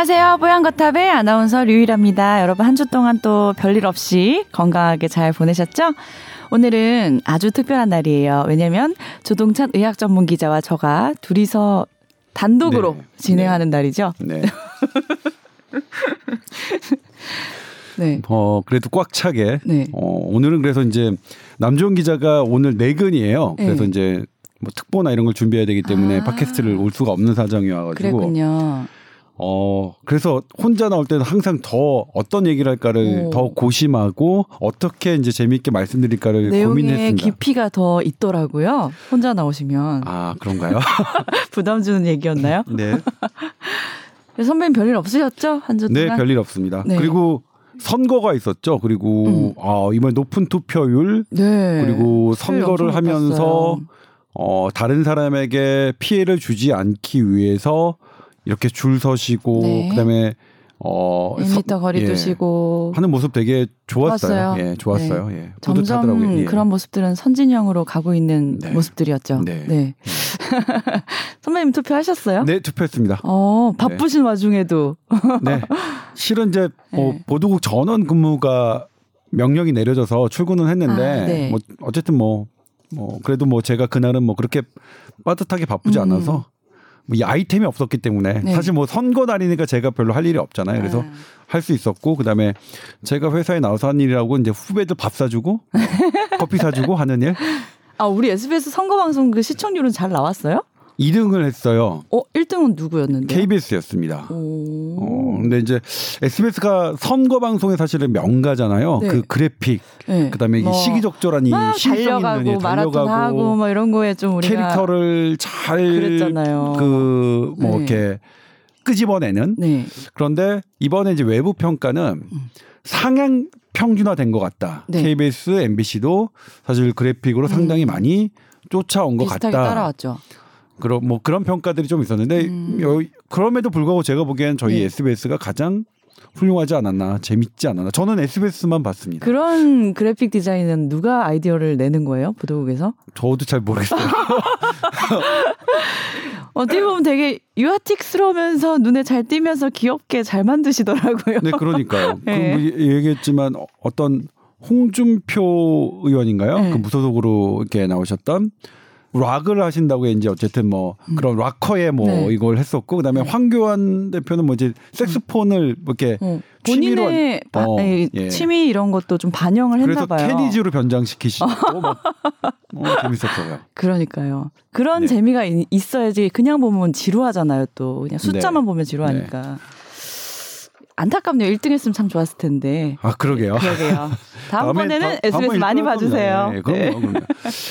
안녕하세요. 뽀얀거탑의 아나운서 류일합니다. 여러분 한 주 동안 또 별일 없이 건강하게 잘 보내셨죠? 오늘은 아주 특별한 날이에요. 왜냐면 조동찬 의학 전문 기자와 저가 둘이서 단독으로 네. 진행하는 날이죠. 네. 네. 어, 그래도 꽉 차게. 네. 어, 오늘은 그래서 이제 남주원 기자가 오늘 내근이에요. 그래서 네. 이제 뭐 특보나 이런 걸 준비해야 되기 때문에 아. 팟캐스트를 올 수가 없는 사정이어가지고. 그랬군요. 어, 그래서 혼자 나올 때는 항상 더 어떤 얘기를 할까를 오. 더 고심하고 어떻게 이제 재미있게 말씀드릴까를 고민했습니다. 깊이가 더 있더라고요. 혼자 나오시면 아, 그런가요? 부담 주는 얘기였나요? 네. 선배님 별일 없으셨죠? 한 주 동안? 네, 별일 없습니다. 네. 그리고 선거가 있었죠. 그리고 음. 아, 이번에 높은 투표율 네. 그리고 선거를 하면서 높았어요. 어, 다른 사람에게 피해를 주지 않기 위해서 이렇게 줄 서시고 네. 그다음에 어 1m 거리 예, 두시고 하는 모습 되게 좋았어요. 좋았어요. 예, 좋았어요. 예. 점점. 예. 그런 모습들은 선진형으로 가고 있는 네. 모습들이었죠. 네. 선배님 투표하셨어요? 네, 투표했습니다. 어, 바쁘신 와중에도. 네. 실은 이제 뭐 네. 보도국 전원 근무가 명령이 내려져서 출근은 했는데 아, 네. 뭐 어쨌든 뭐, 뭐 그래도 뭐 제가 그날은 뭐 그렇게 빠듯하게 바쁘지 음. 않아서 뭐 이 아이템이 없었기 때문에 네. 사실 뭐 선거 날이니까 제가 별로 할 일이 없잖아요. 그래서 아. 할수 있었고 그다음에 제가 회사에 나와서 한 일이라고 이제 후배들 밥 사주고 어, 커피 사주고 하는 일 아, 우리 SBS 선거 방송 그 시청률은 잘 나왔어요? 2등을 했어요. 어, 1등은 누구였는데? KBS였습니다. 오. 어, 근데 이제 SBS가 선거 방송의 사실은 명가잖아요. 네. 그 그래픽, 네. 그다음에 뭐이 시기적절한 이막 신성 있는 달려가고 달려가고 하고 뭐 이런 거에 좀 우리가 캐릭터를 잘 그랬잖아요. 그뭐 네. 이렇게 끄집어내는 네. 그런데 이번에 이제 외부 평가는 상향 평준화된 것 같다. 네. KBS, MBC도 사실 그래픽으로 상당히 많이 쫓아온 것 같다. 따라왔죠. 그런 뭐 그런 평가들이 좀 있었는데 음. 여- 그럼에도 불구하고 제가 보기엔 저희 네. SBS가 가장 훌륭하지 않았나 재밌지 않았나 저는 SBS만 봤습니다. 그런 그래픽 디자인은 누가 아이디어를 내는 거예요? 보도국에서? 저도 잘 모르겠어요. 어떻게 보면 되게 유아틱스러우면서 눈에 잘 띄면서 귀엽게 잘 만드시더라고요. 네, 그러니까요. 네. 그뭐 얘기했지만 어- 어떤 홍준표 의원인가요? 네. 그 무소속으로 이렇게 나오셨던 락을 하신다고 이제 어쨌든 뭐 그런 락커에 뭐 네. 이걸 했었고 그다음에 네. 황교안 대표는 뭐 이제 색스폰을 뭐 이렇게 어, 취미로 본인의 바- 어, 에, 예. 취미 이런 것도 좀 반영을 했나 그래서 봐요. 케니지로 변장시키시고 막 어, 재밌었어요. 그러니까요. 그런 네. 재미가 이- 있어야지 그냥 보면 지루하잖아요. 또 그냥 숫자만 네. 보면 지루하니까. 안타깝네요. 1등 했으면 참 좋았을 텐데. 아 그러게요. 그러게요. 다음번에는 SBS 많이 봐주세요. 네, 그럼요. 그럼요.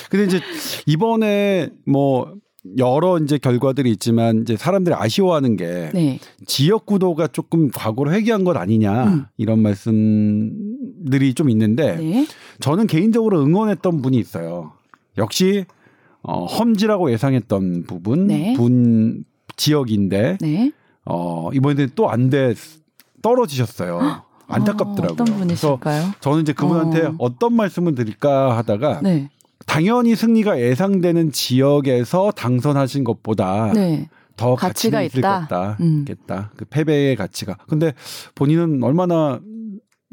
근데 이제 이번에 뭐 여러 이제 결과들이 있지만 이제 사람들이 아쉬워하는 게 네. 지역 구도가 조금 과거로 회귀한 것 아니냐 음. 이런 말씀들이 좀 있는데 네. 저는 개인적으로 응원했던 분이 있어요. 역시 어, 험지라고 예상했던 부분 네. 분 지역인데 네. 어, 이번에 또안돼 떨어지셨어요. 안타깝더라고요. 어, 그래서 분이실까요? 저는 이제 그분한테 어. 어. 떤 말씀을 드릴까 하다가 네. 당연히 승리가 예상되는 지역에서 당선하신 것보다 네. 더 가치가 가치가 있을 있다. 것다. 음. 겠다. 그 패배의 가치가. 근데 본인은 얼마나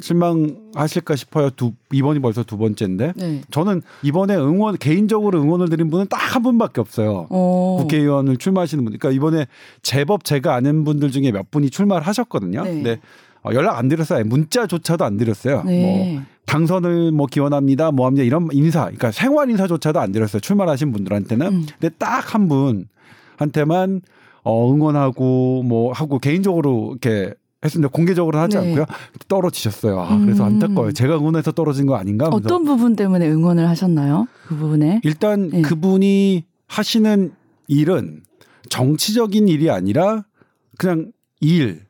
실망하실까 싶어요. 두 이번이 벌써 두 번째인데. 네. 저는 이번에 응원 개인적으로 응원을 드린 분은 딱 한 분밖에 없어요. 어. 국회의원을 출마하시는 분. 그러니까 이번에 제법 제가 아는 분들 중에 몇 분이 출마를 하셨거든요. 네. 근데 어, 연락 안 드렸어요. 문자조차도 안 드렸어요. 뭐 네. 당선을 뭐 기원합니다. 뭐 합니다. 이런 인사, 그러니까 생활 인사조차도 안 드렸어요. 출마하신 분들한테는. 음. 근데 딱 한 분한테만 어, 응원하고 뭐 하고 개인적으로 이렇게 했습니다. 공개적으로 하지 네. 않고요. 떨어지셨어요. 아, 그래서 음. 안타까워요. 제가 응원해서 떨어진 거 아닌가 하면서. 어떤 부분 때문에 응원을 하셨나요? 그 부분에? 일단 네. 그분이 하시는 일은 정치적인 일이 아니라 그냥 일,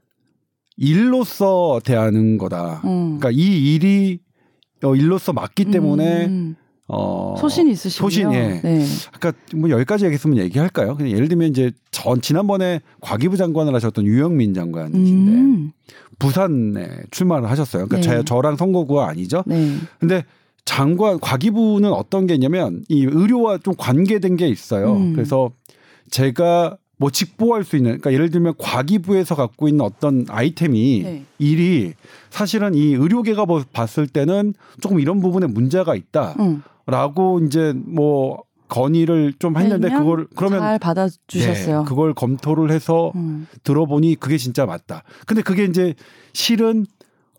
일로서 대하는 거다. 음. 그러니까 이 일이 어, 일로서 맞기 때문에 음. 어, 소신이 있으시군요. 소신, 예. 네. 아까 뭐 여기까지 얘기했으면 얘기할까요? 그냥 예를 들면 이제 전 지난번에 과기부 장관을 하셨던 유영민 장관이신데 음. 부산에 출마를 하셨어요. 그러니까 네. 제, 저랑 선거구가 아니죠. 네. 근데 장관 과기부는 어떤 게 있냐면 이 의료와 좀 관계된 게 있어요. 음. 그래서 제가 뭐 직보할 수 있는 그러니까 예를 들면 과기부에서 갖고 있는 어떤 아이템이 네. 일이 사실은 이 의료계가 뭐 봤을 때는 조금 이런 부분에 문제가 있다 라고 응. 이제 뭐 건의를 좀 했는데 그러면 그걸 그러면 잘 받아주셨어요. 네, 그걸 검토를 해서 음. 들어보니 그게 진짜 맞다. 근데 그게 이제 실은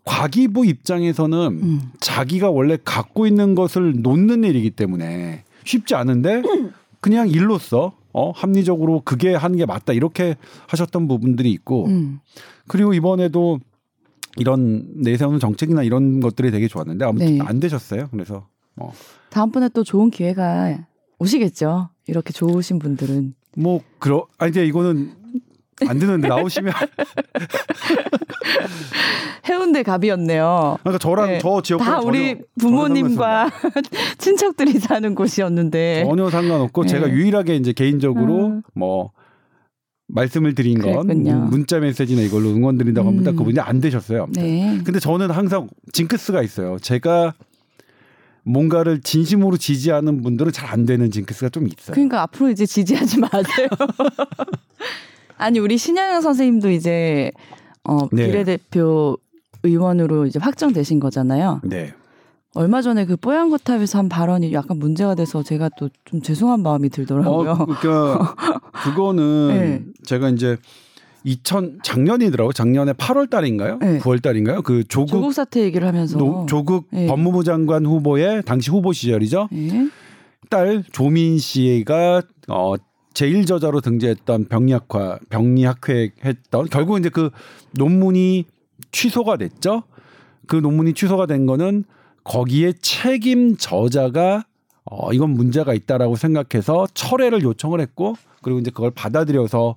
과기부 입장에서는 음. 자기가 원래 갖고 있는 것을 놓는 일이기 때문에 쉽지 않은데 그냥 일로서 어 합리적으로 그게 하는 게 맞다 이렇게 하셨던 부분들이 있고 음. 그리고 이번에도 이런 내세우는 정책이나 이런 것들이 되게 좋았는데 아무튼 네. 안 되셨어요. 그래서 어, 다음번에 또 좋은 기회가 오시겠죠. 이렇게 좋으신 분들은. 뭐 그러 아니 근데 이거는 안 되는데 나오시면 해운대 갑이었네요. 그러니까 저랑 네. 저 지역 다 우리 부모님과 친척들이 사는 곳이었는데. 전혀 상관없고 네. 제가 유일하게 이제 개인적으로 음. 뭐 말씀을 드린 건 그랬군요. 문자 메시지나 이걸로 응원 드린다고 합니다. 음. 그분이 안 되셨어요. 네. 근데 저는 항상 징크스가 있어요. 제가 뭔가를 진심으로 지지하는 분들은 잘 안 되는 징크스가 좀 있어요. 그러니까 앞으로 이제 지지하지 마세요. 아니 우리 신영영 선생님도 이제 어, 네. 비례대표 의원으로 이제 확정되신 거잖아요. 네. 얼마 전에 그 뽀얀 거탑에서 한 발언이 약간 문제가 돼서 제가 또 좀 죄송한 마음이 들더라고요. 어, 그러니까 그거는 네. 제가 이제 2000 작년이더라고. 작년에 8월 달인가요? 네. 9월 달인가요? 그 조국 조국 사태 얘기를 하면서 노- 조국 네. 법무부 장관 후보의 당시 후보 시절이죠. 예. 딸 조민 씨가 어 제일 저자로 등재했던 병리학화 병리학회 했던 결국 이제 그 논문이 취소가 됐죠. 그 논문이 취소가 된 거는 거기에 책임 저자가 어 이건 문제가 있다라고 생각해서 철회를 요청을 했고 그리고 이제 그걸 받아들여서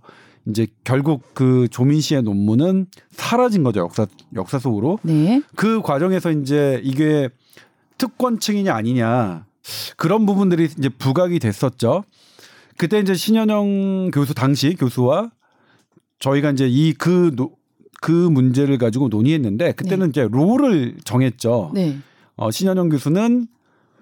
이제 결국 그 조민 씨의 논문은 사라진 거죠 역사 역사 속으로 네. 그 과정에서 이제 이게 특권층이냐 아니냐 그런 부분들이 이제 부각이 됐었죠. 그때 이제 신현영 교수 당시 교수와 저희가 이제 이그그 문제를 가지고 논의했는데 그때는 이제 룰을 정했죠. 네. 어, 신현영 교수는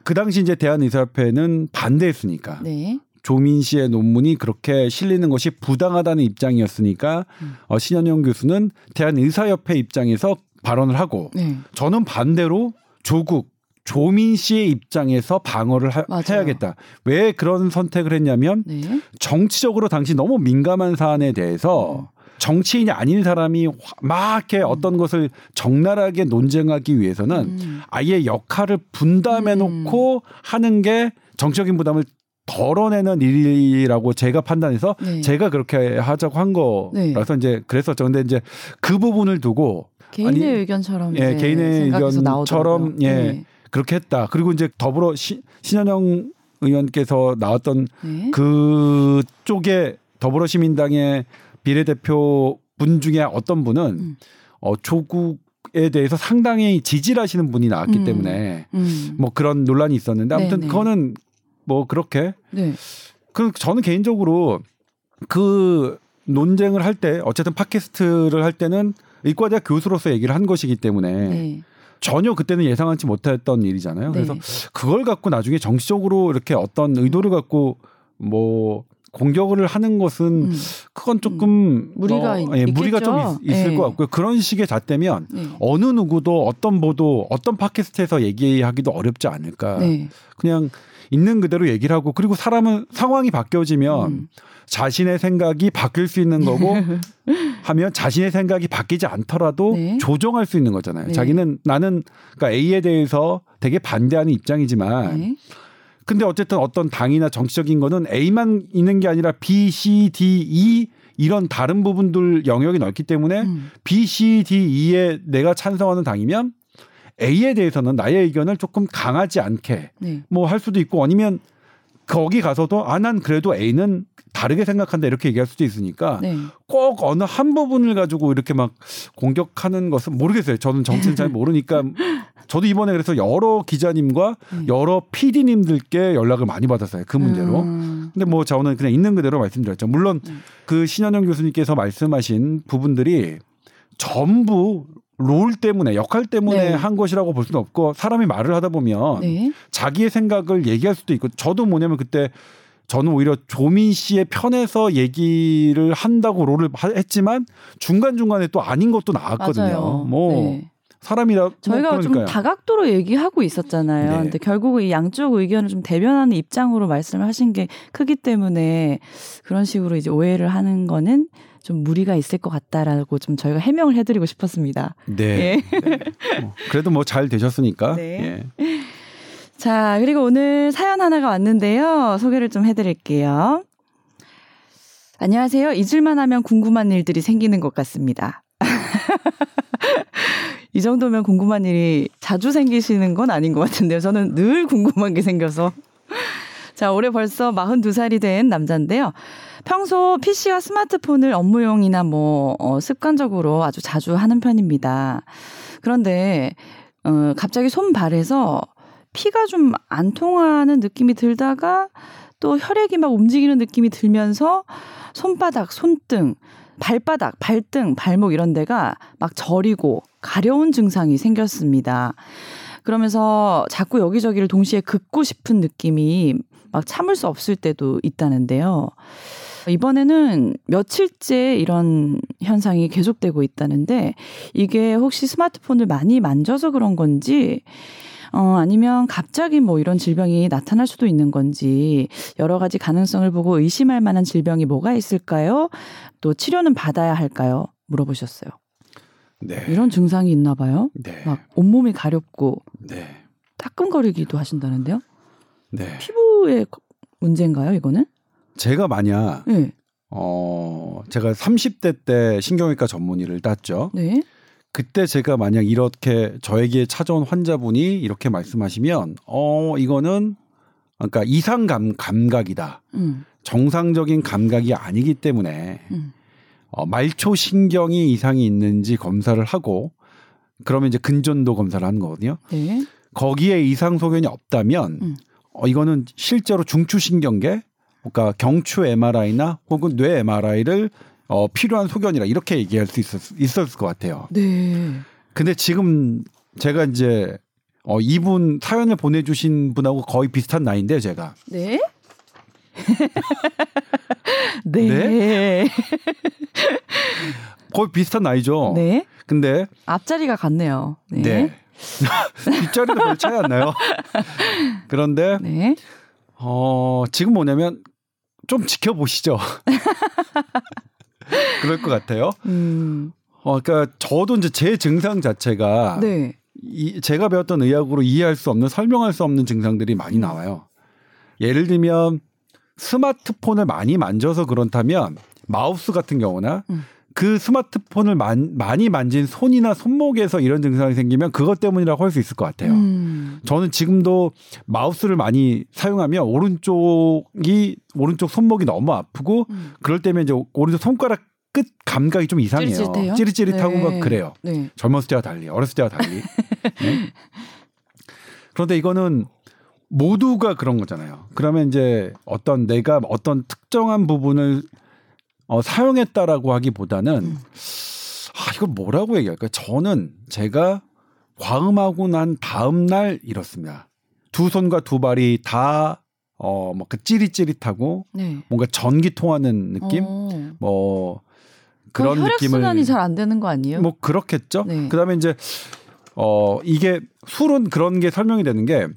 그 당시 이제 대한의사협회는 반대했으니까 네. 조민 씨의 논문이 그렇게 실리는 것이 부당하다는 입장이었으니까 음. 어, 신현영 교수는 대한의사협회 입장에서 발언을 하고 네. 저는 반대로 조국 조민 씨의 입장에서 방어를 하-. 해야겠다. 왜 그런 선택을 했냐면 네. 정치적으로 당시 너무 민감한 사안에 대해서 정치인이 아닌 사람이 화- 막 이렇게 어떤 것을 적나라하게 논쟁하기 위해서는 음. 아예 역할을 분담해 음. 놓고 하는 게 정적인 부담을 덜어내는 일이라고 제가 판단해서 네. 제가 그렇게 하자고 한 네. 거라서 이제 그랬었죠. 근데 이제 그 부분을 두고 개인의 아니, 의견처럼 예, 개인의 의견처럼. 예. 네. 그렇게 했다. 그리고 이제 더불어 시, 신현영 의원께서 나왔던 네. 그쪽에 더불어시민당의 비례대표 분 중에 어떤 분은 음. 어, 조국 에 대해서 상당히 지지를 하시는 분이 나왔기 음. 때문에 음. 뭐 그런 논란이 있었는데 아무튼 네, 네. 그거는 뭐 그렇게 네. 그 저는 개인적으로 그 논쟁을 할 때 어쨌든 팟캐스트를 할 때는 의과대학 교수로서 얘기를 한 것이기 때문에 네. 전혀 그때는 예상하지 못했던 일이잖아요. 네. 그래서 그걸 갖고 나중에 정치적으로 이렇게 어떤 의도를 갖고 뭐 공격을 하는 것은 음. 그건 조금 무리가 어, 있- 예, 무리가 좀. 있, 을것 예. 같고요. 그런 식의 잣대면 네. 어느 누구도 어떤 보도 어떤 팟캐스트에서 얘기하기도 어렵지 않을까. 네. 그냥 있는 그대로 얘기를 하고 그리고 사람은 상황이 바뀌어지면 음. 자신의 생각이 바뀔 수 있는 거고 하면 자신의 생각이 바뀌지 않더라도 네. 조정할 수 있는 거잖아요. 네. 자기는 나는 그러니까 A에 대해서 되게 반대하는 입장이지만 네. 근데 어쨌든 어떤 당이나 정치적인 거는 A만 있는 게 아니라 B, C, D, E 이런 다른 부분들 영역이 넓기 때문에 음. B, C, D, E에 내가 찬성하는 당이면 A에 대해서는 나의 의견을 조금 강하지 않게 네. 뭐할 수도 있고 아니면 거기 가서도 아 난 그래도 A는 다르게 생각한다 이렇게 얘기할 수도 있으니까 네. 꼭 어느 한 부분을 가지고 이렇게 막 공격하는 것은 모르겠어요. 저는 정치는 잘 모르니까 저도 이번에 그래서 여러 기자님과 네. 여러 PD님들께 연락을 많이 받았어요. 그 문제로. 음. 근데 뭐 저는 그냥 있는 그대로 말씀드렸죠. 물론 음. 그 신현영 교수님께서 말씀하신 부분들이 전부 롤 때문에 역할 때문에 네. 한 것이라고 볼 수는 없고 사람이 말을 하다 보면 네. 자기의 생각을 얘기할 수도 있고 저도 뭐냐면 그때 저는 오히려 조민 씨의 편에서 얘기를 한다고 롤을 하- 했지만 중간 중간에 또 아닌 것도 나왔거든요. 맞아요. 뭐 네. 사람이라 저희가 뭐 좀. 다각도로 얘기하고 있었잖아요. 네. 근데 결국 이 양쪽 의견을 좀 대변하는 입장으로 말씀을 하신 게 크기 때문에 그런 식으로 이제 오해를 하는 거는 좀 무리가 있을 것 같다라고 좀 저희가 해명을 해드리고 싶었습니다. 네. 예. 뭐 그래도 뭐 잘 되셨으니까. 네. 예. 자, 그리고 오늘 사연 하나가 왔는데요. 소개를 좀 해드릴게요. 안녕하세요. 잊을만 하면 궁금한 일들이 생기는 것 같습니다. 이 정도면 궁금한 일이 자주 생기시는 건 아닌 것 같은데요. 저는 늘 궁금한 게 생겨서. 자, 올해 벌써 42살이 된 남자인데요. 평소 PC와 스마트폰을 업무용이나 뭐, 어, 습관적으로 아주 자주 하는 편입니다. 그런데, 어, 갑자기 손발에서 피가 좀 안 통하는 느낌이 들다가 또 혈액이 막 움직이는 느낌이 들면서 손바닥, 손등, 발바닥, 발등, 발목 이런 데가 막 저리고 가려운 증상이 생겼습니다. 그러면서 자꾸 여기저기를 동시에 긋고 싶은 느낌이 막 참을 수 없을 때도 있다는데요. 이번에는 며칠째 이런 현상이 계속되고 있다는데 이게 혹시 스마트폰을 많이 만져서 그런 건지 어, 아니면 갑자기 뭐 이런 질병이 나타날 수도 있는 건지 여러 가지 가능성을 보고 의심할 만한 질병이 뭐가 있을까요? 또 치료는 받아야 할까요? 물어보셨어요. 네. 이런 증상이 있나 봐요. 네. 막 온몸이 가렵고 네. 따끔거리기도 하신다는데요. 네. 피부의 문제인가요, 이거는? 제가 만약 네. 어 제가 30대 때 신경외과 전문의를 땄죠. 네. 그때 제가 만약 이렇게 저에게 찾아온 환자분이 이렇게 말씀하시면 어 이거는 그러니까 이상 감 감각이다. 음. 정상적인 감각이 아니기 때문에 음. 어, 말초 신경이 이상이 있는지 검사를 하고 그러면 이제 근전도 검사를 하는 거거든요. 네. 거기에 이상 소견이 없다면 음. 어, 이거는 실제로 중추신경계 그러니까 경추 MRI나 혹은 뇌 MRI를 어, 필요한 소견이라 이렇게 얘기할 수 있었, 있었을 것 같아요. 네. 근데 지금 제가 이제 어, 이분 사연을 보내주신 분하고 거의 비슷한 나이인데 제가 네. 네. 거의 비슷한 나이죠. 네. 근데 앞자리가 같네요. 네. 네. 뒷자리도 별 차이 안 나요. 그런데 네. 어, 지금 뭐냐면 좀 지켜보시죠. 그럴 것 같아요. 음. 어, 그러니까 저도 이제 제 증상 자체가 네. 이, 제가 배웠던 의학으로 이해할 수 없는 설명할 수 없는 증상들이 많이 나와요. 예를 들면 스마트폰을 많이 만져서 그렇다면 마우스 같은 경우나 음. 그 스마트폰을 만, 많이 만진 손이나 손목에서 이런 증상이 생기면 그것 때문이라고 할 수 있을 것 같아요. 음. 저는 지금도 마우스를 많이 사용하면 오른쪽이 오른쪽 손목이 너무 아프고 음. 그럴 때면 이제 오른쪽 손가락 끝 감각이 좀 이상해요. 찌릿찌릿해요? 찌릿찌릿하고 네. 막 그래요. 네. 젊었을 때와 달리 어렸을 때와 달리. 네? 그런데 이거는 모두가 그런 거잖아요. 그러면 이제 어떤 내가 어떤 특정한 부분을 어, 사용했다라고 하기보다는 음. 아 이걸 뭐라고 얘기할까? 저는 제가 과음하고 난 다음 날 이렇습니다. 두 손과 두 발이 다 어, 뭐그 찌릿찌릿하고 네. 뭔가 전기 통하는 느낌, 어. 뭐 그런 혈액 느낌을 순환이 잘 안 되는 거 아니에요? 뭐 그렇겠죠. 네. 그다음에 이제 어 이게 술은 그런 게 설명이 되는 게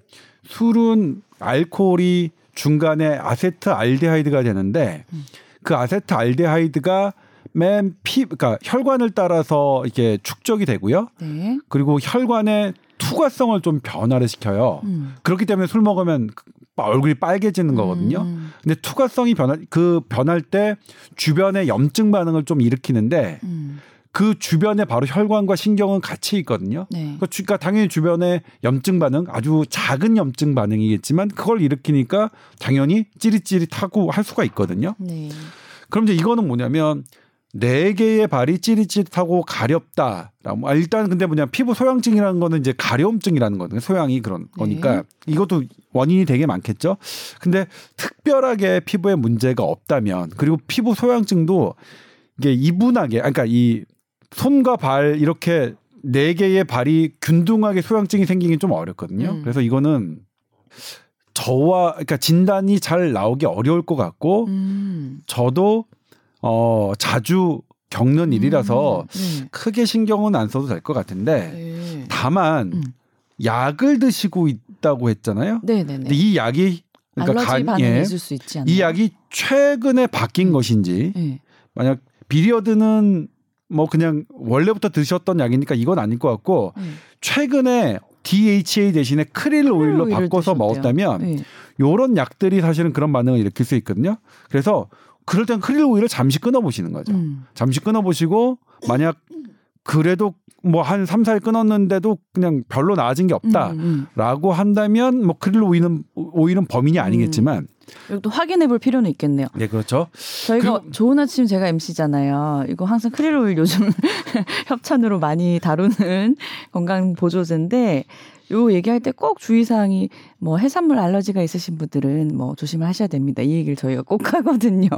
술은 알코올이 중간에 아세트 알데하이드가 되는데 음. 그 아세트 알데하이드가 맨 피 그러니까 혈관을 따라서 이렇게 축적이 되고요. 네. 그리고 혈관의 투과성을 좀 변화를 시켜요. 음. 그렇기 때문에 술 먹으면 얼굴이 빨개지는 거거든요. 음. 근데 투과성이 변화 그 변할 때 주변에 염증 반응을 좀 일으키는데 음. 그 주변에 바로 혈관과 신경은 같이 있거든요. 네. 그러니까 주- 그러니까 당연히 주변에 염증 반응 아주 작은 염증 반응이겠지만 그걸 일으키니까 당연히 찌릿찌릿하고 할 수가 있거든요. 네. 그럼 이제 이거는 뭐냐면 네 개의 발이 찌릿찌릿하고 가렵다. 아, 일단 근데 뭐냐 피부 소양증이라는 거는 이제 가려움증이라는 거거든요. 소양이 그런 거니까 이것도 원인이 되게 많겠죠. 근데 특별하게 피부에 문제가 없다면 그리고 피부 소양증도 이게 이분하게 그러니까 이 손과 발 이렇게 네 개의 발이 균등하게 소양증이 생기긴 좀 어렵거든요. 음. 그래서 이거는 저와 그러니까 진단이 잘 나오기 어려울 것 같고 음. 저도 어 자주 겪는 일이라서 네. 크게 신경은 안 써도 될 것 같은데 네. 다만 음. 약을 드시고 있다고 했잖아요. 네네네. 근데 이 약이 그러니까 알러지 간- 예, 있을 수 있지 않나요? 이 약이 최근에 바뀐 음. 것인지 네. 만약 비리어드는 뭐 그냥 원래부터 드셨던 약이니까 이건 아닐 것 같고 네. 최근에 DHA 대신에 크릴 오일로 바꿔서 드셨대요. 먹었다면 네. 요런 약들이 사실은 그런 반응을 일으킬 수 있거든요. 그래서 그럴 땐 크릴 오일을 잠시 끊어 보시는 거죠. 음. 잠시 끊어 보시고 만약 그래도 뭐 한 3, 4일 끊었는데도 그냥 별로 나아진 게 없다. 음, 음. 라고 한다면 뭐 크릴 오일은 오일은 범인이 아니겠지만 이것도 확인해 볼 필요는 있겠네요. 네 그렇죠. 저희가 그리고- 좋은 아침 제가 MC잖아요. 이거 항상 크릴 오일 요즘 협찬으로 많이 다루는 건강 보조제인데 요 얘기할 때 꼭 주의사항이 뭐 해산물 알러지가 있으신 분들은 뭐 조심을 하셔야 됩니다. 이 얘기를 저희가 꼭 하거든요.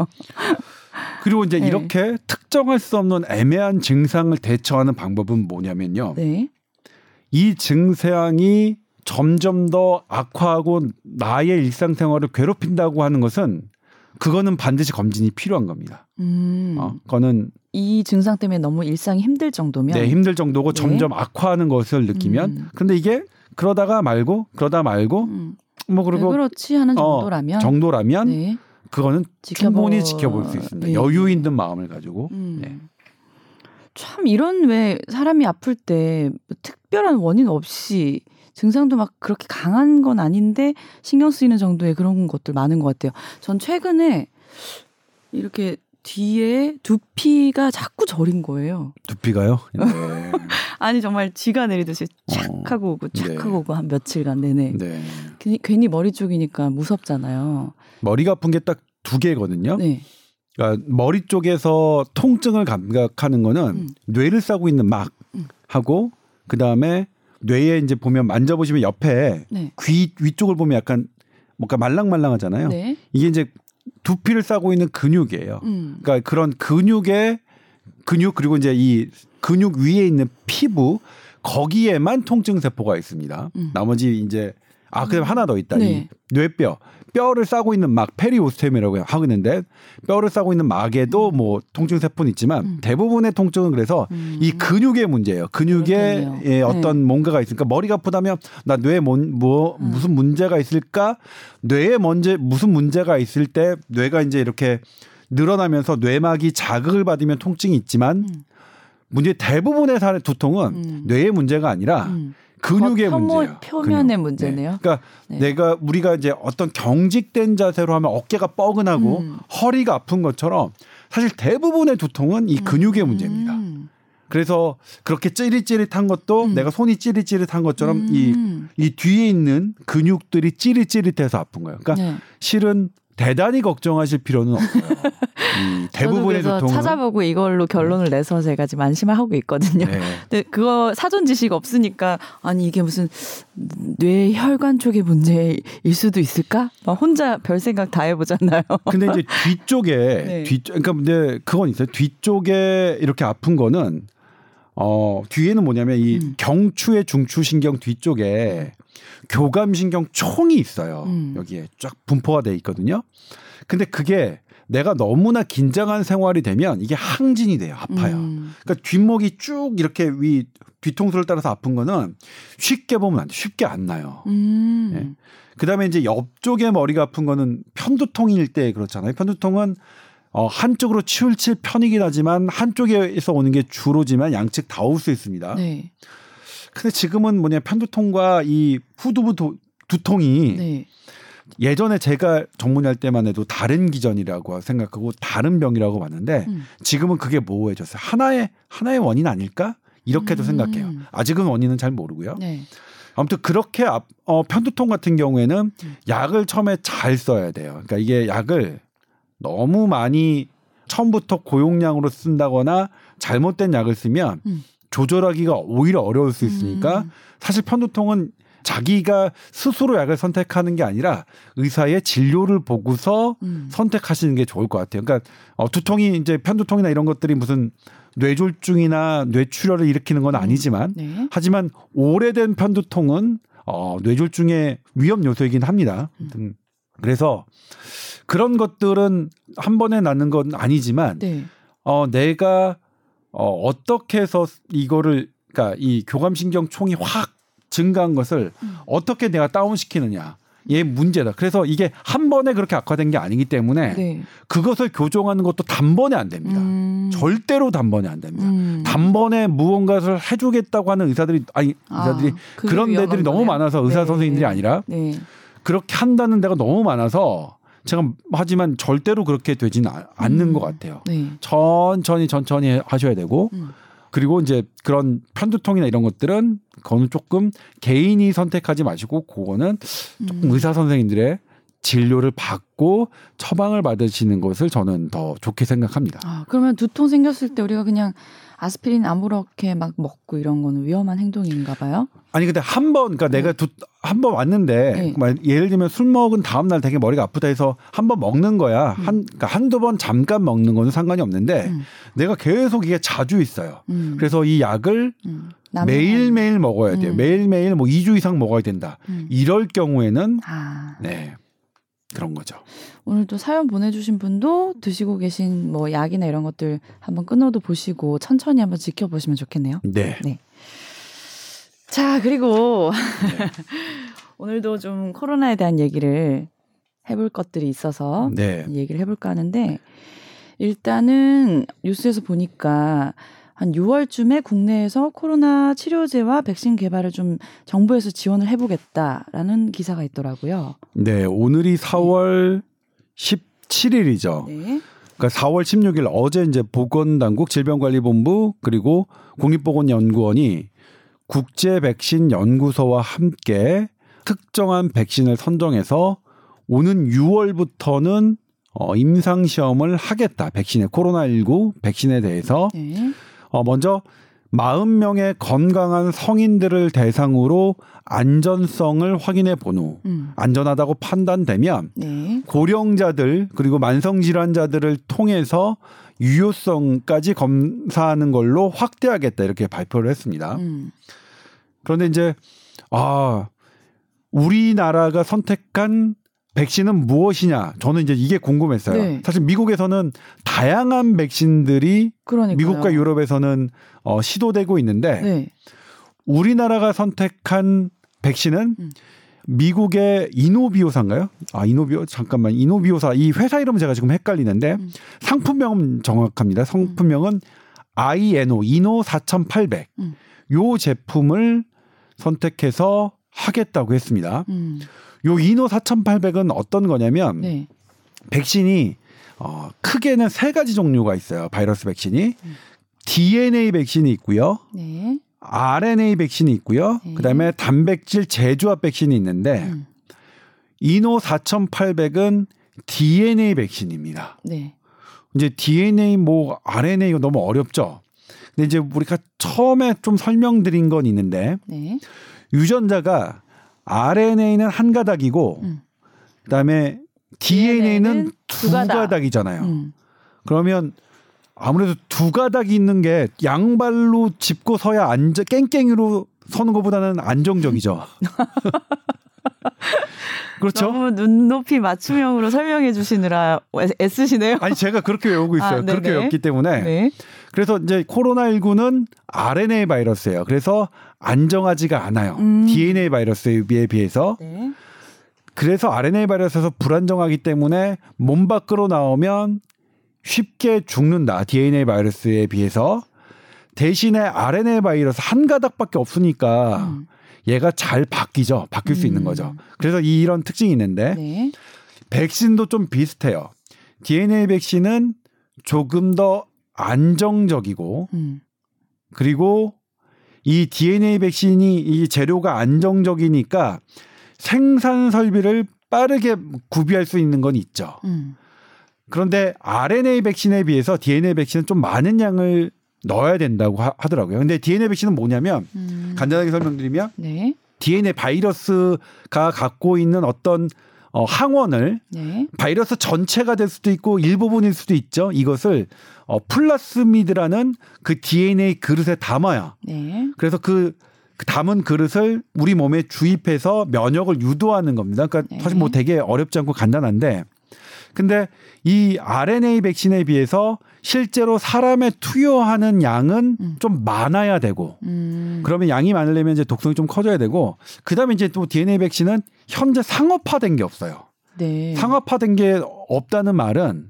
그리고 이제 네. 이렇게 특정할 수 없는 애매한 증상을 대처하는 방법은 뭐냐면요. 네. 이 증상이 점점 더 악화하고 나의 일상생활을 괴롭힌다고 하는 것은 그거는 반드시 검진이 필요한 겁니다. 음. 어, 그거는 이 증상 때문에 너무 일상이 힘들 정도면 네, 힘들 정도고 네. 점점 악화하는 것을 느끼면 음. 근데 이게 그러다가 말고 그러다 말고 음. 뭐왜 그리고 그렇지 하는 어, 정도라면 정도라면 네. 그거는 지켜보- 충분히 지켜볼 수 있습니다. 네. 여유 있는 마음을 가지고. 음. 네. 참 이런 왜 사람이 아플 때뭐 특별한 원인 없이 증상도 막 그렇게 강한 건 아닌데 신경 쓰이는 정도의 그런 것들 많은 것 같아요. 전 최근에 이렇게 뒤에 두피가 자꾸 저린 거예요. 두피가요. 네. 아니 정말 지가 내리듯이 착 어, 하고 오고 착 네. 하고 오고 한 며칠간 내내 네. 괜히, 괜히 머리 쪽이니까 무섭잖아요. 머리가 아픈 게 딱 두 개거든요. 네. 그러니까 머리 쪽에서 통증을 감각하는 거는 음. 뇌를 싸고 있는 막 음. 하고 그 다음에 뇌에 이제 보면 만져보시면 옆에 네. 귀 위쪽을 보면 약간 뭔가 말랑말랑하잖아요. 네. 이게 이제 두피를 싸고 있는 근육이에요. 음. 그러니까 그런 근육의 근육 그리고 이제 이 근육 위에 있는 피부 거기에만 통증 세포가 있습니다. 음. 나머지 이제 아 그다음 에 하나 더 있다. 네. 이 뇌뼈 뼈를 싸고 있는 막 페리오스템이라고 하는데 뼈를 싸고 있는 막에도 뭐 통증 세포는 있지만 음. 대부분의 통증은 그래서 음. 이 근육의 문제예요. 근육에. 예, 어떤 네. 뭔가가 있으니까 머리가 아프다면 나 뇌에 뭔, 뭐 음. 무슨 문제가 있을까? 뇌에 먼저 무슨 문제가 있을 때 뇌가 이제 이렇게 늘어나면서 뇌막이 자극을 받으면 통증이 있지만 음. 문제 대부분의 사례 두통은 음. 뇌의 문제가 아니라 음. 근육의 문제예요. 표면의 근육. 문제네요. 네. 그러니까 네. 내가 우리가 이제 어떤 경직된 자세로 하면 어깨가 뻐근하고 음. 허리가 아픈 것처럼 사실 대부분의 두통은 이 근육의 문제입니다. 음. 그래서 그렇게 찌릿찌릿한 것도 음. 내가 손이 찌릿찌릿한 것처럼 이, 음. 이 뒤에 있는 근육들이 찌릿찌릿해서 아픈 거예요. 그러니까 네. 실은 대단히 걱정하실 필요는 없어요. 이 대부분의 저도 그래서 찾아보고 이걸로 결론을 내서 제가 지금 안심을 하고 있거든요. 네. 근데 그거 사전 지식 없으니까 아니 이게 무슨 뇌 혈관 쪽의 문제일 수도 있을까? 막 혼자 별 생각 다 해보잖아요. 근데 이제 뒤쪽에 네. 뒤쪽 그러니까 근데 그건 있어요. 뒤쪽에 이렇게 아픈 거는 어 뒤에는 뭐냐면 이 음. 경추의 중추신경 뒤쪽에 교감신경 총이 있어요. 음. 여기에 쫙 분포가 돼 있거든요. 근데 그게 내가 너무나 긴장한 생활이 되면 이게 항진이 돼요. 아파요. 음. 그러니까 뒷목이 쭉 이렇게 위 뒤통수를 따라서 아픈 거는 쉽게 보면 안 돼. 쉽게 안 나요. 음. 네. 그다음에 이제 옆쪽에 머리가 아픈 거는 편두통일 때 그렇잖아요. 편두통은 어, 한쪽으로 치우칠 편이긴 하지만 한쪽에서 오는 게 주로지만 양측 다 올 수 있습니다. 네. 근데 지금은 뭐냐 편두통과 이 후두부 도, 두통이 네. 예전에 제가 전문의할 때만 해도 다른 기전이라고 생각하고 다른 병이라고 봤는데 음. 지금은 그게 모호해졌어요. 하나의 하나의 원인 아닐까? 이렇게도 음. 생각해요. 아직은 원인은 잘 모르고요. 네. 아무튼 그렇게 앞- 어, 편두통 같은 경우에는 음. 약을 처음에 잘 써야 돼요. 그러니까 이게 약을 너무 많이 처음부터 고용량으로 쓴다거나 잘못된 약을 쓰면 음. 조절하기가 오히려 어려울 수 있으니까 음. 사실 편두통은 자기가 스스로 약을 선택하는 게 아니라 의사의 진료를 보고서 음. 선택하시는 게 좋을 것 같아요. 그러니까 어, 두통이 이제 편두통이나 이런 것들이 무슨 뇌졸중이나 뇌출혈을 일으키는 건 아니지만 네. 하지만 오래된 편두통은 어, 뇌졸중의 위험 요소이긴 합니다. 음. 그래서 그런 것들은 한 번에 낳는 건 아니지만 네. 어, 내가 어, 어떻게 해서 이거를 그러니까 이 교감신경 총이 확 증가한 것을 음. 어떻게 내가 다운시키느냐. 얘 문제다. 그래서 이게 한 번에 그렇게 악화된 게 아니기 때문에 네. 그것을 교정하는 것도 단번에 안 됩니다. 음. 절대로 단번에 안 됩니다. 음. 단번에 무언가를 해주겠다고 하는 의사들이 아니 의사들이 아, 그게 그런 데들이 너무. 많아서 의사 네. 선생님들이 아니라 네. 그렇게 한다는 데가 너무 많아서 제가 하지만 절대로 그렇게 되지는 아- 않는 음. 것 같아요. 네. 천천히 천천히 하셔야 되고 음. 그리고 이제 그런 편두통이나 이런 것들은 그거는 조금 개인이 선택하지 마시고 그거는 조금 음. 의사 선생님들의 진료를 받고 처방을 받으시는 것을 저는 더 좋게 생각합니다. 아, 그러면 두통 생겼을 때 우리가 그냥 아스피린 아무렇게 막 먹고 이런 거는 위험한 행동인가 봐요. 아니 근데 한 번 그러니까 내가 한번 왔는데 네. 막 예를 들면 술 먹은 다음 날 되게 머리가 아프다 해서 한 번 먹는 거야. 한 그러니까 한두 번 잠깐 먹는 거는 상관이 없는데 음. 내가 계속 이게 자주 있어요. 음. 그래서 이 약을 음. 매일매일 먹어야 돼요. 음. 매일매일 뭐 2주 이상 먹어야 된다. 음. 이럴 경우에는 아, 네. 그런 거죠. 오늘 또 사연 보내주신 분도 드시고 계신 뭐 약이나 이런 것들 한번 끊어도 보시고 천천히 한번 지켜보시면 좋겠네요. 네. 자, 그리고 네. 오늘도 좀 코로나에 대한 얘기를 해볼 것들이 있어서 네. 얘기를 해볼까 하는데 일단은 뉴스에서 보니까 한 6월쯤에 국내에서 코로나 치료제와 백신 개발을 좀 정부에서 지원을 해보겠다라는 기사가 있더라고요. 네. 오늘이 4월 17일이죠. 네. 그러니까 4월 16일 어제 이제 보건당국 질병관리본부 그리고 국립보건연구원이 국제 백신 연구소와 함께 특정한 백신을 선정해서 오는 6월부터는 어, 임상 시험을 하겠다. 백신의 코로나19 백신에 대해서 네. 어, 먼저 40명의 건강한 성인들을 대상으로 안전성을 확인해 본후 음. 안전하다고 판단되면 네. 고령자들 그리고 만성 질환자들을 통해서 유효성까지 검사하는 걸로 확대하겠다 이렇게 발표를 했습니다. 음. 그런데 이제 아 우리나라가 선택한 백신은 무엇이냐? 저는 이제 이게 궁금했어요. 네. 사실 미국에서는 다양한 백신들이 그러니까요. 미국과 유럽에서는 어, 시도되고 있는데 네. 우리나라가 선택한 백신은 음. 미국의 이노비오사인가요? 아 이노비오 잠깐만 이노비오사 이 회사 이름은 제가 지금 헷갈리는데 음. 상품명은 정확합니다. 상품명은 INO 이노 4800. 음. 요 제품을 선택해서 하겠다고 했습니다. 음. 요 이노 4800은 어떤 거냐면 네. 백신이 어, 크게는 세 가지 종류가 있어요. 바이러스 백신이 음. DNA 백신이 있고요. 네. RNA 백신이 있고요. 네. 그다음에 단백질 재조합 백신이 있는데 음. 이노 4800은 DNA 백신입니다. 네. 이제 DNA 뭐 RNA 이거 너무 어렵죠. 근데 이제 우리가 처음에 좀 설명드린 건 있는데 네. 유전자가 RNA는 한 가닥이고 음. 그다음에 DNA는 DNA는 두두 가닥. 가닥 이잖아요. 음. 그러면 아무래도 두 가닥이 있는 게 양발로 짚고 서야 안정 깽깽이로 서는 것보다는 안정적이죠. 그렇죠? 너무 눈높이 맞춤형으로 설명해 주시느라 애- 애쓰시네요. 아니 제가 그렇게 외우고 있어요. 아, 그렇게. 외웠기 때문에 네. 그래서 이제 코로나19는 RNA 바이러스예요. 그래서 안정하지가 않아요. 음. DNA 바이러스에 비해서 네. 그래서 RNA 바이러스에서 불안정하기 때문에 몸 밖으로 나오면 쉽게 죽는다. DNA 바이러스에 비해서 대신에 RNA 바이러스 한 가닥밖에 없으니까 음. 얘가 잘 바뀌죠. 바뀔 수 있는 음. 거죠. 그래서 이런 특징이 있는데 네. 백신도 좀 비슷해요. DNA 백신은 조금 더 안정적이고 음. 그리고 이 DNA 백신이 이 재료가 안정적이니까 생산 설비를 빠르게 구비할 수 있는 건 있죠. 음. 그런데 RNA 백신에 비해서 DNA 백신은 좀 많은 양을 넣어야 된다고 하, 더라고요 근데 DNA 백신은 뭐냐면 음. 간단하게 설명드리면 네. DNA 바이러스가 갖고 있는 어떤 어, 항원을 네. 바이러스 전체가 될 수도 있고 일부분일 수도 있죠. 이것을 어, 플라스미드라는 그 DNA 그릇에 담아야. 네. 그래서 그, 그 담은 그릇을 우리 몸에 주입해서 면역을 유도하는 겁니다. 그러니까 네. 사실 뭐 되게 어렵지 않고 간단한데 근데 이 RNA 백신에 비해서 실제로 사람에 투여하는 양은 음. 좀 많아야 되고 음. 그러면 양이 많으려면 이제 독성이 좀 커져야 되고 그다음에 이제 또 DNA 백신은 현재 상업화된 게 없어요. 네. 상업화된 게 없다는 말은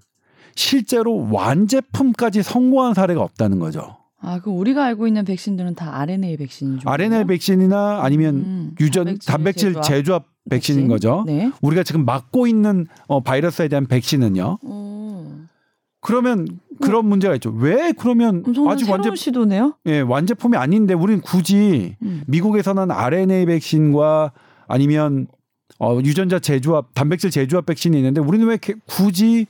실제로 완제품까지 성공한 사례가 없다는 거죠. 아, 그 우리가 알고 있는 백신들은 다 RNA 백신인 줄. RNA 백신이나 아니면 음, 유전 단백질 단백질 제조합 제조합 백신인 거죠. 네. 우리가 지금 맞고 있는 어, 바이러스에 대한 백신은요. 오. 그러면 그런 문제가 있죠. 왜 그러면 아직 완제 시도네요. 예, 완제품이 아닌데 우리는 굳이 음. 미국에서는 RNA 백신과 아니면 어, 유전자 제조합, 단백질 제조합 백신이 있는데 우리는 왜 이렇게 굳이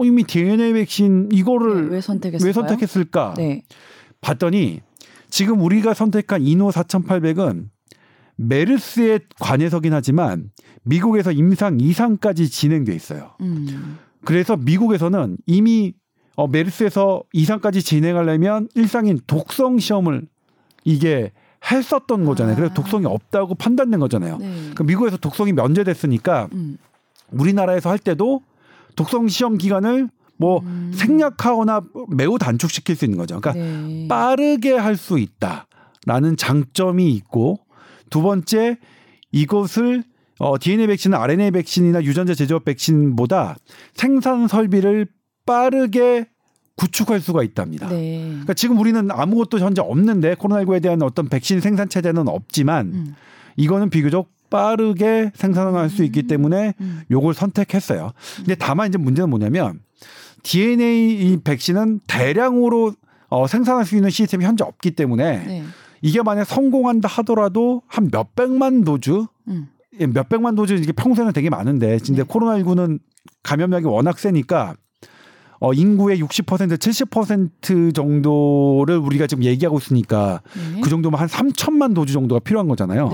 어, 이미 DNA 백신 이거를 네, 왜 선택했을까요? 왜 선택했을까? 네. 봤더니 지금 우리가 선택한 이노 4800은 메르스에 관해서긴 하지만 미국에서 임상 이상까지 진행돼 있어요. 음. 그래서 미국에서는 이미 어, 메르스에서 이상까지 진행하려면 일상인 독성 시험을 이게 했었던 거잖아요. 그래서 아. 독성이 없다고 판단된 거잖아요. 네. 그 미국에서 독성이 면제됐으니까 음. 우리나라에서 할 때도 독성 시험 기간을 뭐 음. 생략하거나 매우 단축시킬 수 있는 거죠. 그러니까 네. 빠르게 할 수 있다라는 장점이 있고 두 번째 이것을 어, DNA 백신은 RNA 백신이나 유전자 제조업 백신보다 생산 설비를 빠르게 구축할 수가 있답니다. 네. 그러니까 지금 우리는 아무것도 현재 없는데 코로나19에 대한 어떤 백신 생산 체제는 없지만 음. 이거는 비교적 빠르게 생산할 수 있기 때문에 음. 요걸 선택했어요. 근데 다만 이제 문제는 뭐냐면 DNA 이 백신은 대량으로 어, 생산할 수 있는 시스템이 현재 없기 때문에 네. 이게 만약 성공한다 하더라도 한 몇백만 도주, 음. 예, 몇백만 도주 이게 평소에는 되게 많은데 근데 네. 코로나19는 감염력이 워낙 세니까 어, 인구의 60% 70% 정도를 우리가 지금 얘기하고 있으니까 네. 그 정도면 한 3천만 도주 정도가 필요한 거잖아요.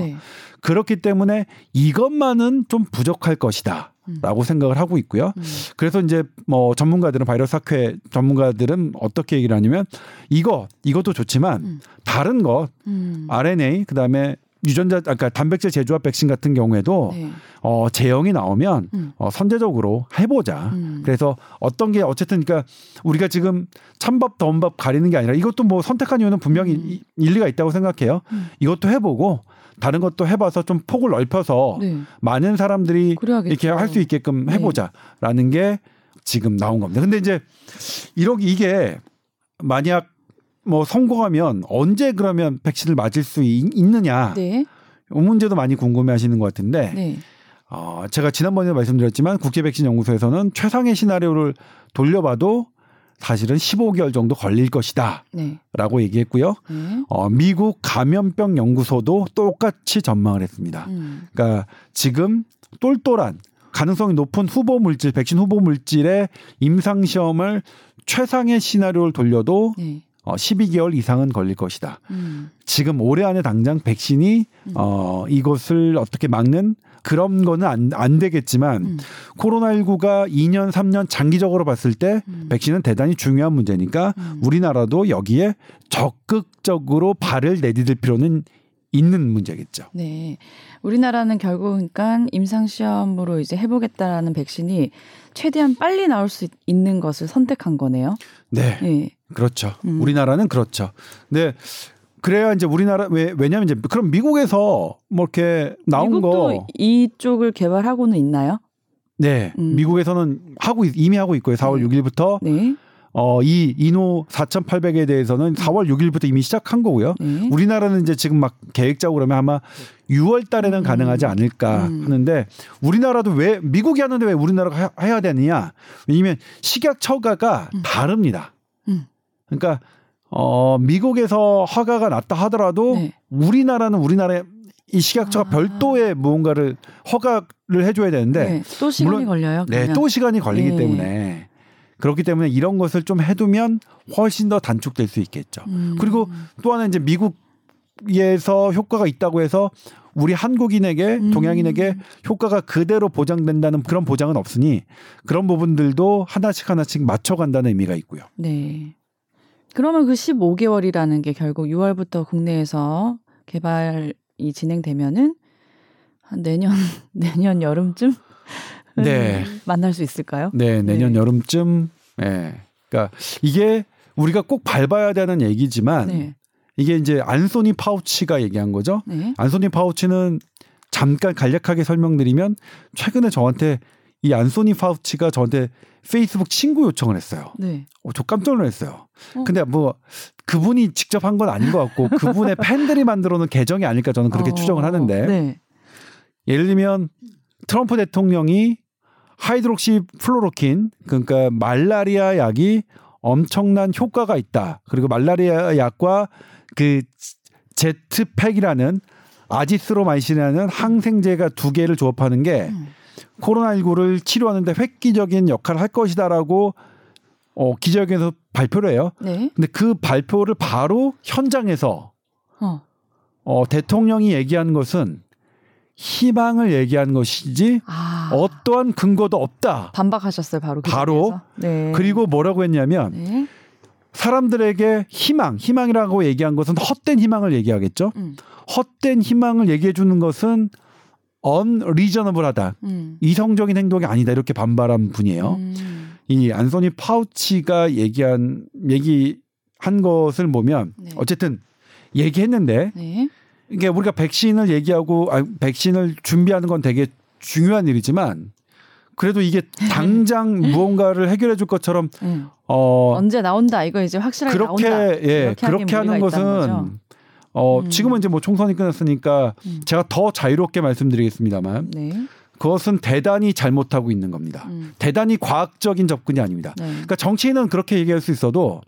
네. 그렇기 때문에 이것만은 좀 부족할 것이다. 음. 라고 생각을 하고 있고요. 음. 그래서 이제 뭐 전문가들은 바이러스 학회 전문가들은 어떻게 얘기를 하냐면 이거 이것도 좋지만 음. 다른 것 음. RNA 그다음에 유전자 아까 그러니까 단백질 제조합 백신 같은 경우에도 네. 어 제형이 나오면 음. 어 선제적으로 해 보자. 음. 그래서 어떤 게 어쨌든 그러니까 우리가 지금 찬밥 더운밥 가리는 게 아니라 이것도 뭐 선택한 이유는 분명히 음. 이- 일리가 있다고 생각해요. 음. 이것도 해 보고 다른 것도 해봐서 좀 폭을 넓혀서 네. 많은 사람들이 그래야겠죠. 이렇게 할 수 있게끔 네. 해보자라는 게 지금 나온 겁니다. 근데 이제 이렇게 이게 만약 뭐 성공하면 언제 그러면 백신을 맞을 수 있, 느냐 네. 이 문제도 많이 궁금해하시는 것 같은데 네. 어, 제가 지난번에 말씀드렸지만 국제백신연구소에서는 최상의 시나리오를 돌려봐도 사실은 15개월 정도 걸릴 것이다라고 네. 얘기했고요. 네. 어, 미국 감염병 연구소도 똑같이 전망을 했습니다. 음. 그러니까 지금 똘똘한 가능성이 높은 후보 물질, 백신 후보 물질의 임상 시험을 최상의 시나리오를 돌려도 네. 어, 12개월 이상은 걸릴 것이다. 음. 지금 올해 안에 당장 백신이 음. 어, 이것을 어떻게 막는 그런 거는 안, 안 되겠지만 음. 코로나19가 2년, 3년 장기적으로 봤을 때 음. 백신은 대단히 중요한 문제니까 음. 우리나라도 여기에 적극적으로 발을 내디딜 필요는 있는 문제겠죠. 네. 우리나라는 결국 그러니까 임상 시험으로 이제 해보겠다라는 백신이 최대한 빨리 나올 수 있는 것을 선택한 거네요. 네. 네. 그렇죠. 음. 우리나라는 그렇죠. 네. 그래야 이제 우리나라 왜 왜냐면 이제 그럼 미국에서 뭐 이렇게 나온 미국도 거 이쪽을 개발하고는 있나요? 네. 음. 미국에서는 하고 있- 이미 하고 있고요. 4월 네. 6일부터 네. 어 이 이노 4,800에 대해서는 4월 6일부터 이미 시작한 거고요. 네. 우리나라는 이제 지금 막 계획적으로 그러면 아마 6월 달에는 음. 가능하지 않을까 음. 하는데 우리나라도 왜 미국이 하는데 왜 우리나라가 해- 해야 되느냐? 왜냐면 식약 처가가 음. 다릅니다. 음. 그러니까 어 미국에서 허가가 났다 하더라도 네. 우리나라는 우리나라의 이 식약처가 아. 별도의 무언가를 허가를 해줘야 되는데 네. 또 시간이 물론- 걸려요. 네, 그러면. 또 시간이 걸리기 네. 때문에 그렇기 때문에 이런 것을 좀 해두면 훨씬 더 단축될 수 있겠죠. 음. 그리고 또 하나 이제 미국에서 효과가 있다고 해서 우리 한국인에게 음. 동양인에게 효과가 그대로 보장된다는 그런 보장은 없으니 그런 부분들도 하나씩 하나씩 맞춰간다는 의미가 있고요. 네. 그러면 그 15개월이라는 게 결국 6월부터 국내에서 개발이 진행되면은 한 내년 내년 여름쯤 네. 만날 수 있을까요? 네, 내년 네. 여름쯤. 예. 그러니까 이게 우리가 꼭 밟아야 되는 얘기지만 네. 이게 이제 안소니 파우치가 얘기한 거죠. 네. 안소니 파우치는 잠깐 간략하게 설명드리면 최근에 저한테 이 안소니 파우치가 저한테 페이스북 친구 요청을 했어요. 네. 어, 저 깜짝 놀랐어요. 어. 근데 뭐 그분이 직접 한 건 아닌 것 같고 그분의 팬들이 만들어 놓은 계정이 아닐까 저는 그렇게 어, 추정을 하는데 네. 예를 들면 트럼프 대통령이 hydroxychloroquine 그러니까 말라리아 약이 엄청난 효과가 있다. 그리고 말라리아 약과 그 Z-Pak이라는 azithromycin이라는 항생제가 두 개를 조합하는 게 음. 코로나19를 치료하는데 획기적인 역할을 할 것이다라고 어, 기자회견에서 발표를 해요. 네. 근데 그 발표를 바로 현장에서 어. 어, 대통령이 얘기한 것은 희망을 얘기한 것이지 아. 어떠한 근거도 없다. 반박하셨어요, 바로. 그 바로? 네. 그리고 뭐라고 했냐면 네. 사람들에게 희망, 희망이라고 얘기한 것은 헛된 희망을 얘기하겠죠. 음. 헛된 희망을 얘기해 주는 것은 unreasonable하다. 음. 이성적인 행동이 아니다. 이렇게 반발한 분이에요. 음. 이 안소니 파우치가 얘기한 얘기한 것을 보면 네. 어쨌든 얘기했는데 네. 이게 우리가 백신을 얘기하고 아, 백신을 준비하는 건 되게 중요한 일이지만 그래도 이게 당장 무언가를 해결해 줄 것처럼 음. 어 언제 나온다 이거 이제 확실하게 그렇게 나온다. 예 하기엔 그렇게 하는. 것은 어 음. 지금은 이제 뭐 총선이 끝났으니까 음. 제가 더 자유롭게 말씀드리겠습니다만 네. 그것은 대단히 잘못하고 있는 겁니다. 음. 대단히 과학적인 접근이 아닙니다. 네. 그러니까 정치인은 그렇게 얘기할 수 있어도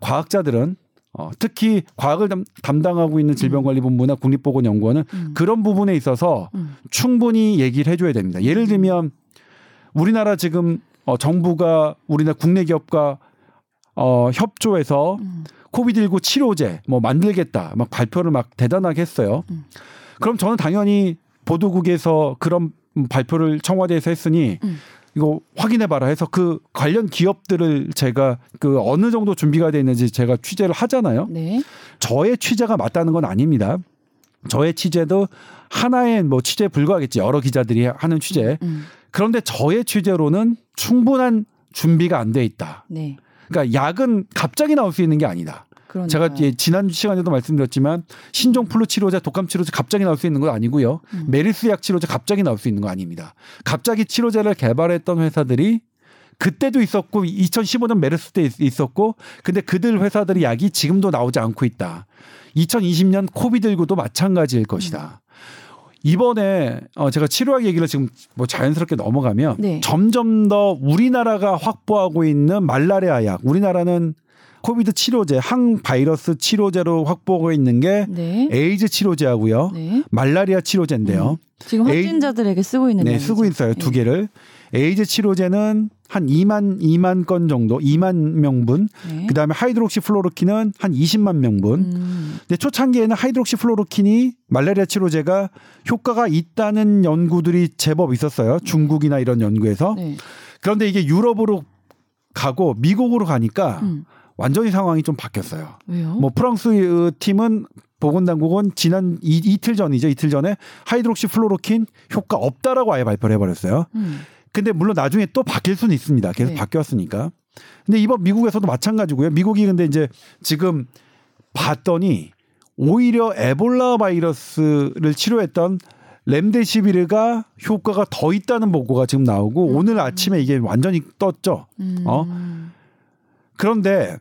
과학자들은 어, 특히 과학을 담, 담당하고 있는 질병관리본부나 국립보건연구원은 음. 그런 부분에 있어서 음. 충분히 얘기를 해줘야 됩니다. 예를 들면 우리나라 지금 어, 정부가 우리나라 국내 기업과 어, 협조해서 음. 코비드19 치료제 뭐 만들겠다 막 발표를 막 대단하게 했어요. 음. 그럼 저는 당연히 보도국에서 그런 발표를 청와대에서 했으니 음. 이거 확인해 봐라 해서 그 관련 기업들을 제가 그 어느 정도 준비가 돼 있는지 제가 취재를 하잖아요. 네. 저의 취재가 맞다는 건 아닙니다. 저의 취재도 하나의 뭐 취재에 불과하겠지. 여러 기자들이 하는 취재. 음. 그런데 저의 취재로는 충분한 준비가 안 돼 있다. 네. 그러니까 약은 갑자기 나올 수 있는 게 아니다. 그러니까 제가 예, 지난 시간에도 말씀드렸지만 신종 플루 치료제, 독감 치료제 갑자기 나올 수 있는 건 아니고요. 음. 메르스 약 치료제 갑자기 나올 수 있는 거 아닙니다. 갑자기 치료제를 개발했던 회사들이 그때도 있었고 2015년 메르스 때 있- 있었고 근데 그들 회사들이 약이 지금도 나오지 않고 있다. 2020년 COVID19도 마찬가지일 것이다. 이번에 어 제가 치료약 얘기를 지금 뭐 자연스럽게 넘어가면 네. 점점 더 우리나라가 확보하고 있는 말라리아 약 우리나라는 COVID 치료제 항바이러스 치료제로 확보하고 있는 게 네. 에이즈 치료제하고요. 네. 말라리아 치료제인데요. 지금 에이- 확진자들에게 쓰고 있는 네. 쓰고 있어요. 두 네. 개를. 에이즈 치료제는 한 2만 2만 건 정도, 2만 명분. 네. 그다음에 hydroxychloroquine은 한 20만 명분. 음. 근데 초창기에는 hydroxychloroquine이 말라리아 치료제가 효과가 있다는 연구들이 제법 있었어요. 중국이나 이런 연구에서. 네. 그런데 이게 유럽으로 가고 미국으로 가니까 음. 완전히 상황이 좀 바뀌었어요. 왜요? 뭐 프랑스 어, 팀은 보건당국은 지난 이, 이틀 전이죠. 이틀 전에 hydroxychloroquine 효과 없다라고 아예 발표를 해버렸어요. 음. 근데 물론 나중에 또 바뀔 수는 있습니다. 계속 네. 바뀌었으니까. 근데 이번 미국에서도 마찬가지고요. 미국이 근데 이제 지금 봤더니 오히려 에볼라 바이러스를 치료했던 remdesivir가 효과가 더 있다는 보고가 지금 나오고 오늘 아침에 이게 완전히 떴죠. 음. 어? 그런데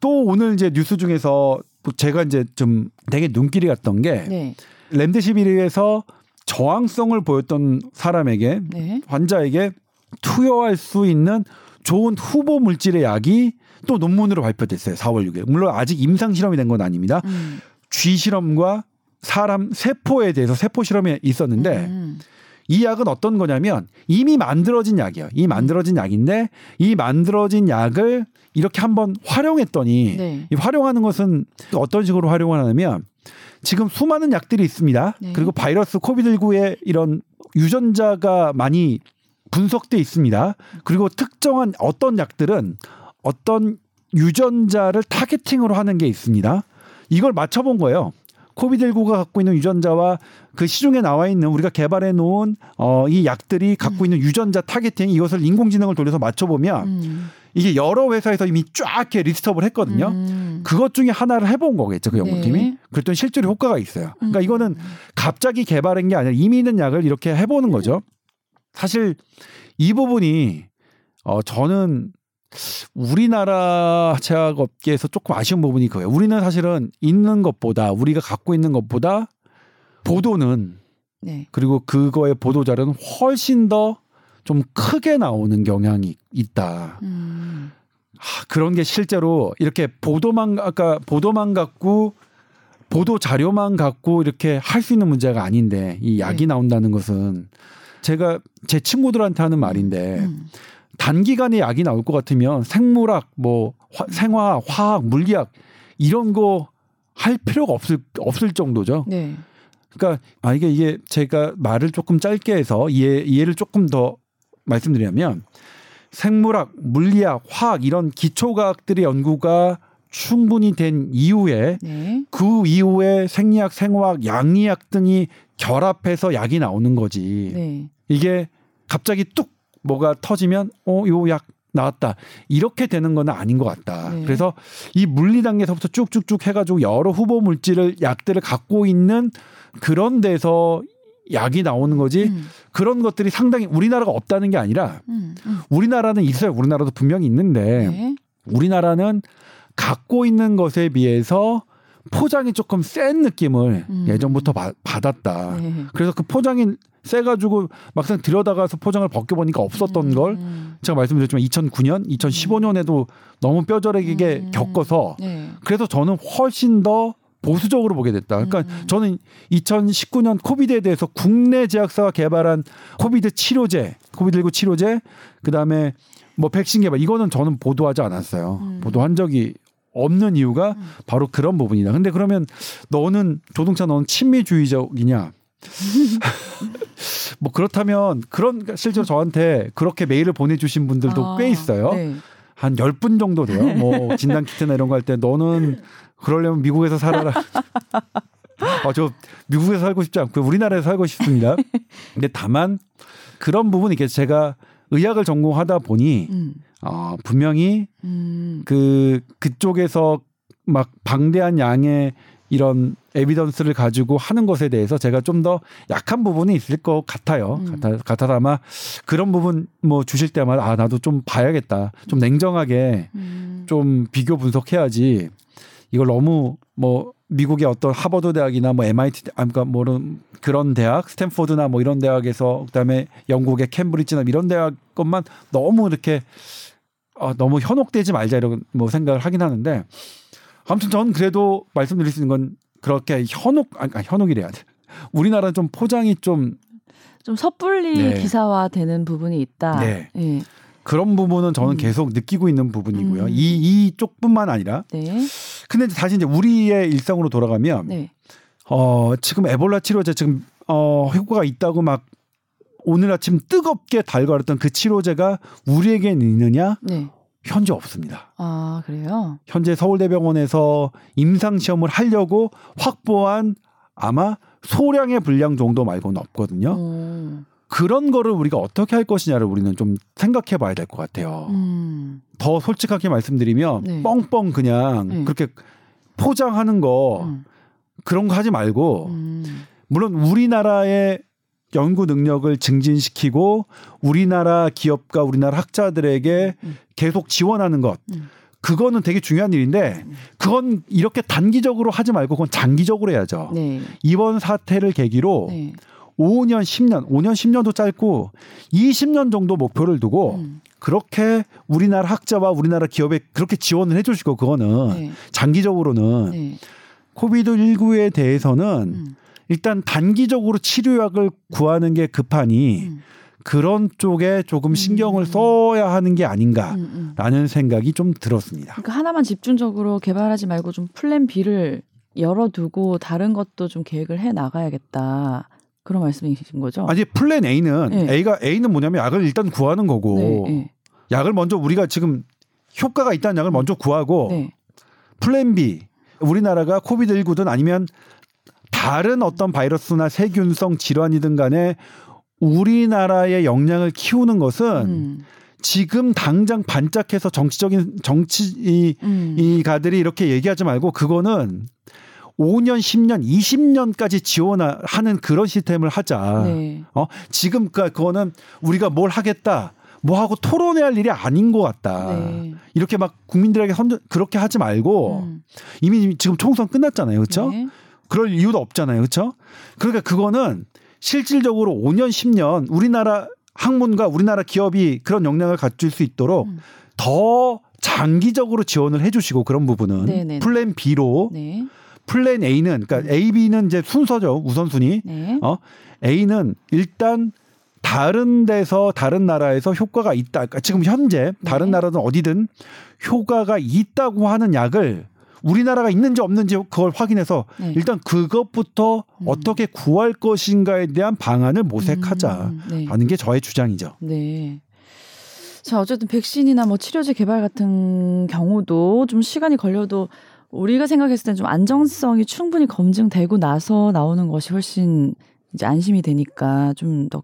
또 오늘 이제 뉴스 중에서 제가 이제 좀 되게 눈길이 갔던 게 네. 렘데시비르에서 저항성을 보였던 사람에게 네. 환자에게 투여할 수 있는 좋은 후보 물질의 약이 또 논문으로 발표됐어요. 4월 6일. 물론 아직 임상 실험이 된 건 아닙니다. 음. 쥐 실험과 사람 세포에 대해서 세포 실험이 있었는데 음. 이 약은 어떤 거냐면 이미 만들어진 약이에요. 이 만들어진 약인데 이 만들어진 약을 이렇게 한번 활용했더니 네. 이 활용하는 것은 어떤 식으로 활용을 하냐면 지금 수많은 약들이 있습니다. 네. 그리고 바이러스 COVID19의 이런 유전자가 많이 분석돼 있습니다. 그리고 특정한 어떤 약들은 어떤 유전자를 targeting으로 하는 게 있습니다. 이걸 맞춰본 거예요. COVID19가 갖고 있는 유전자와 그 시중에 나와 있는 우리가 개발해 놓은 어, 이 약들이 갖고 있는 유전자 targeting 이것을 인공지능을 돌려서 맞춰보면 음. 이게 여러 회사에서 이미 쫙 이렇게 list up을 했거든요. 음. 그것 중에 하나를 해본 거겠죠 그 연구팀이. 네. 그랬더니 실제로 효과가 있어요. 그러니까 음. 이거는 갑자기 개발한 게 아니라 이미 있는 약을 이렇게 해보는 거죠. 사실 이 부분이 어 저는 우리나라 제약업계에서 조금 아쉬운 부분이 그거예요. 우리는 사실은 있는 것보다 우리가 갖고 있는 것보다 보도는 네. 그리고 그거의 보도 자료는 훨씬 더 좀 크게 나오는 경향이 있다. 음. 하, 그런 게 실제로 이렇게 보도만 아까 보도만 갖고 보도 자료만 갖고 이렇게 할 수 있는 문제가 아닌데 이 약이 네. 나온다는 것은 제가 제 친구들한테 하는 말인데 음. 단기간에 약이 나올 것 같으면 생물학 뭐 화- 생화학 화학 물리학 이런 거 할 필요가 없을 없을 정도죠. 네. 그러니까 아 이게 이게 제가 말을 조금 짧게 해서 이해 이해를 조금 더 말씀드리면 생물학, 물리학, 화학 이런 기초과학들의 연구가 충분히 된 이후에 네. 그 이후에 생리학, 생화학, 양리학 등이 결합해서 약이 나오는 거지. 네. 이게 갑자기 뚝 뭐가 터지면 어 요 약 나왔다 이렇게 되는 건 아닌 것 같다. 네. 그래서 이 물리 단계에서부터 쭉쭉쭉 해가지고 여러 후보 물질을 약들을 갖고 있는 그런 데서 약이 나오는 거지. 음. 그런 것들이 상당히 우리나라가 없다는 게 아니라 음. 음. 우리나라는 있어요. 우리나라도 분명히 있는데 네. 우리나라는 갖고 있는 것에 비해서 포장이 조금 센 느낌을 음. 예전부터 받- 받았다. 네. 그래서 그 포장이 세가지고 막상 들여다가서 포장을 벗겨보니까 없었던 걸 음. 제가 말씀드렸지만 2009년, 2015년에도 너무 뼈저리게 음. 겪어서 네. 그래서 저는 훨씬 더 보수적으로 보게 됐다. 그러니까 음. 저는 2019년 COVID에 대해서 국내 제약사가 개발한 COVID 치료제, COVID19 치료제, 그 다음에 뭐 백신 개발 이거는 저는 보도하지 않았어요. 음. 보도한 적이 없는 이유가 음. 바로 그런 부분이다. 근데 그러면 너는 조동차 너는 친미주의적이냐? 뭐 그렇다면 그런 그러니까 실제로 저한테 그렇게 메일을 보내주신 분들도 아, 꽤 있어요. 네. 한열분 정도 돼요. 뭐 진단 키트나 이런 거 할 때 너는 그러려면 미국에서 살아라. 아, 저 미국에서 살고 싶지 않고 우리나라에서 살고 싶습니다. 근데 다만 그런 부분이 이게 제가 의학을 전공하다 보니 음. 어, 분명히 음. 그 그쪽에서 막 방대한 양의 이런 에비던스를 가지고 하는 것에 대해서 제가 좀 더 약한 부분이 있을 것 같아요. 음. 같아, 같아서 아마 그런 부분 뭐 주실 때마다 아 나도 좀 봐야겠다. 좀 냉정하게 음. 좀 비교 분석해야지 이걸 너무 뭐 미국의 어떤 하버드 대학이나 뭐 MIT 아 그러니까 뭐 그런 대학 스탠포드나 뭐 이런 대학에서 그다음에 영국의 캠브리지나 이런 대학 것만 너무 이렇게 어, 너무 현혹되지 말자 이런 뭐 생각을 하긴 하는데 아무튼 전 그래도 말씀드릴 수 있는 건 그렇게 현혹 아니 아니, 현혹이래야 돼. 우리나라는 좀 포장이 좀 좀 섣불리 네. 기사화되는 부분이 있다. 네. 예. 그런 부분은 저는 음. 계속 느끼고 있는 부분이고요. 음. 이 이쪽뿐만 아니라 네. 근데 다시 이제 우리의 일상으로 돌아가면 네. 어, 지금 에볼라 치료제 지금 어, 효과가 있다고 막 오늘 아침 뜨겁게 달궈렸던 그 치료제가 우리에겐 있느냐? 네. 현재 없습니다. 아, 그래요? 현재 서울대병원에서 임상 시험을 하려고 확보한 아마 소량의 분량 정도 말고는 없거든요. 음. 그런 거를 우리가 어떻게 할 것이냐를 우리는 좀 생각해 봐야 될 것 같아요. 음. 더 솔직하게 말씀드리면 네. 뻥뻥 그냥 네. 그렇게 포장하는 거 음. 그런 거 하지 말고 음. 물론 우리나라의 연구 능력을 증진시키고 우리나라 기업과 우리나라 학자들에게 음. 계속 지원하는 것 음. 그거는 되게 중요한 일인데 그건 이렇게 단기적으로 하지 말고 그건 장기적으로 해야죠. 네. 이번 사태를 계기로 네. 5년, 10년, 5년, 10년도 짧고 20년 정도 목표를 두고 음. 그렇게 우리나라 학자와 우리나라 기업에 그렇게 지원을 해주시고 그거는 네. 장기적으로는 네. COVID 19에 대해서는 음. 일단 단기적으로 치료약을 구하는 게 급하니 음. 그런 쪽에 조금 신경을 음. 써야 하는 게 아닌가라는 음. 음. 생각이 좀 들었습니다. 그러니까 하나만 집중적으로 개발하지 말고 좀 플랜 B를 열어두고 다른 것도 좀 계획을 해 나가야겠다. 그런 말씀이신 거죠? 아니 플랜 A는 네. A가 A는 뭐냐면 약을 일단 구하는 거고 네. 네. 약을 먼저 우리가 지금 효과가 있다는 약을 먼저 구하고 네. 플랜 B 우리나라가 COVID 19든 아니면 다른 어떤 바이러스나 세균성 질환이든 간에 우리나라의 역량을 키우는 것은 음. 지금 당장 반짝해서 정치적인 정치 음. 이 가들이 이렇게 얘기하지 말고 그거는 5년, 10년, 20년까지 지원하는 그런 시스템을 하자. 네. 어 지금 그 그거는 우리가 뭘 하겠다. 뭐 하고 토론해야 할 일이 아닌 것 같다. 네. 이렇게 막 국민들에게 선 그렇게 하지 말고 음. 이미 지금 총선 끝났잖아요, 그렇죠? 네. 그럴 이유도 없잖아요, 그렇죠? 그러니까 그거는 실질적으로 5년, 10년 우리나라 학문과 우리나라 기업이 그런 역량을 갖출 수 있도록 음. 더 장기적으로 지원을 해주시고 그런 부분은 네네네. 플랜 B로 네. 플랜 A는 그러니까 A, B는 이제 순서죠 우선순위. 네. 어 A는 일단 다른 데서 다른 나라에서 효과가 있다. 그러니까 지금 현재 다른 네. 나라든 어디든 효과가 있다고 하는 약을 우리나라가 있는지 없는지 그걸 확인해서 네. 일단 그것부터 음. 어떻게 구할 것인가에 대한 방안을 모색하자 음, 네. 하는 게 저의 주장이죠. 네. 자, 어쨌든 백신이나 뭐 치료제 개발 같은 경우도 좀 시간이 걸려도 우리가 생각했을 땐좀 안정성이 충분히 검증되고 나서 나오는 것이 훨씬 이제 안심이 되니까 좀더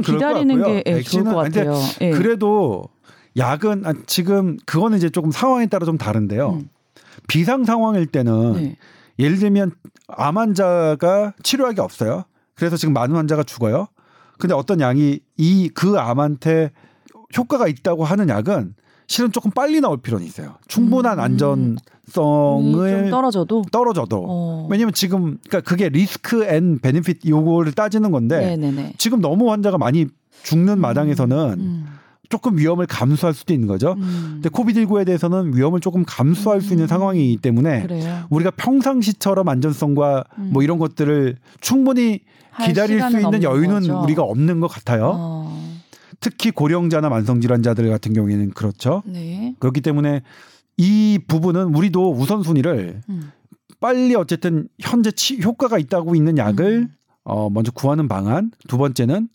그럴 것 기다리는. 게 예, 좋을 것 같아요. 예. 그래도 약은 아, 지금 그거는 이제 조금 상황에 따라 좀 다른데요. 음. 비상 상황일 때는 네. 예를 들면 암 환자가 치료약이 없어요. 그래서 지금 많은 환자가 죽어요. 근데 어떤 약이 이 그 암한테 효과가 있다고 하는 약은 실은 조금 빨리 나올 필요는 있어요. 충분한 음. 안전성을 좀 떨어져도 떨어져도 어. 왜냐면 지금 그러니까 그게 risk and benefit 요거를 따지는 건데 네네네. 지금 너무 환자가 많이 죽는 마당에서는 음. 조금 위험을 감수할 수도 있는 거죠. 음. 근데 코비드19에 대해서는 위험을 조금 감수할 수 있는 음. 상황이기 때문에 그래요. 우리가 평상시처럼 안전성과 음. 뭐 이런 것들을 충분히 할 기다릴 수 있는 여유는 거죠. 우리가 없는 것 같아요. 어. 특히 고령자나 만성질환자들 같은 경우에는 그렇죠. 네. 그렇기 때문에 이 부분은 우리도 우선순위를 음. 빨리 어쨌든 현재 치, 효과가 있다고 있는 약을 음. 어, 먼저 구하는 방안. 두 번째는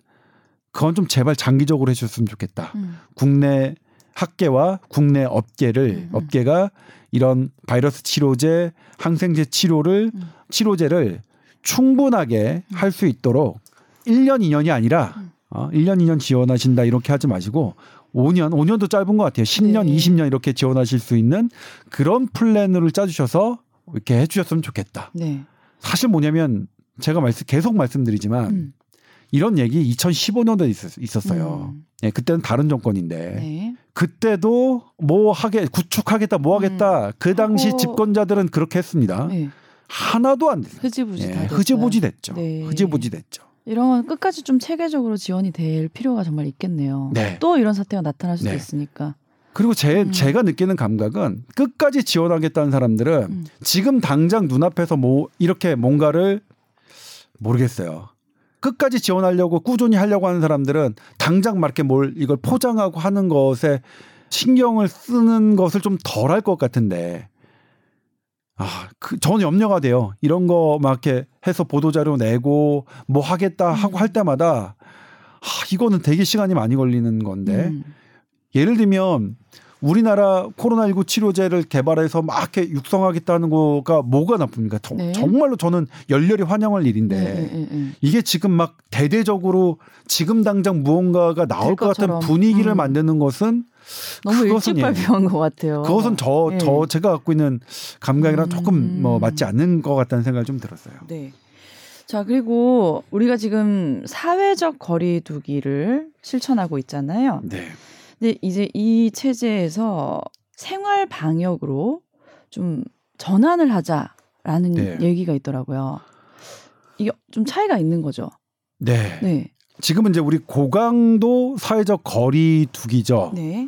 그건 좀 제발 장기적으로 해줬으면 좋겠다. 음. 국내 학계와 국내 업계를 음. 업계가 이런 바이러스 치료제, 항생제 치료를 음. 치료제를 충분하게 할 수 있도록 1년 2년이 아니라 음. 어, 1년 2년 지원하신다 이렇게 하지 마시고 5년, 5년도 짧은 것 같아요. 10년, 네. 20년 이렇게 지원하실 수 있는 그런 플랜을 짜주셔서 이렇게 해주셨으면 좋겠다. 네. 사실 뭐냐면 제가 말씀 계속 말씀드리지만 음. 이런 얘기 2015년도에 있었, 어요 음. 예, 그때는 다른 정권인데 네. 그때도 뭐 하게 구축하겠다 뭐 하겠다 그 당시 하고- 집권자들은 그렇게 했습니다. 네. 하나도 안 됐어요. 흐지부지 예. 흐지부지 됐죠. 네. 흐지부지 됐죠. 이런 건 끝까지 좀 체계적으로 지원이 될 필요가 정말 있겠네요. 네. 또 이런 사태가 나타날 수도 네. 있으니까. 그리고 제 음. 제가 느끼는 감각은 끝까지 지원하겠다는 사람들은 음. 지금 당장 눈앞에서 뭐 이렇게 뭔가를 모르겠어요. 끝까지 지원하려고 꾸준히 하려고 하는 사람들은 당장 막 이렇게 뭘 이걸 포장하고 하는 것에 신경을 쓰는 것을 좀 덜 할 것 같은데 아, 그 저는 염려가 돼요. 이런 거 막 이렇게 해서 보도 자료 내고 뭐 하겠다 하고 음. 할 때마다 아, 이거는 되게 시간이 많이 걸리는 건데 음. 예를 들면 우리나라 코로나19 치료제를 개발해서 막 이렇게 육성하겠다는 거가 뭐가 나쁩니까? 정- 네. 정말로 저는 열렬히 환영할 일인데 네, 네, 네. 이게 지금 막 대대적으로 지금 당장 무언가가 나올 될것 같은. 분위기를 음. 만드는 것은 너무 일찍 예. 발표한 것 같아요. 그것은 저, 예. 저 제가 갖고 있는 감각이랑 음. 조금 뭐 맞지 않는 것 같다는 생각이 좀 들었어요. 네. 자, 그리고 우리가 지금 사회적 거리두기를 실천하고 있잖아요. 네. 근데 이제 이 체제에서 생활 방역으로 좀 전환을 하자라는 네. 얘기가 있더라고요. 이게 좀 차이가 있는 거죠. 네. 네. 지금은 이제 우리 고강도 사회적 거리두기죠. 네.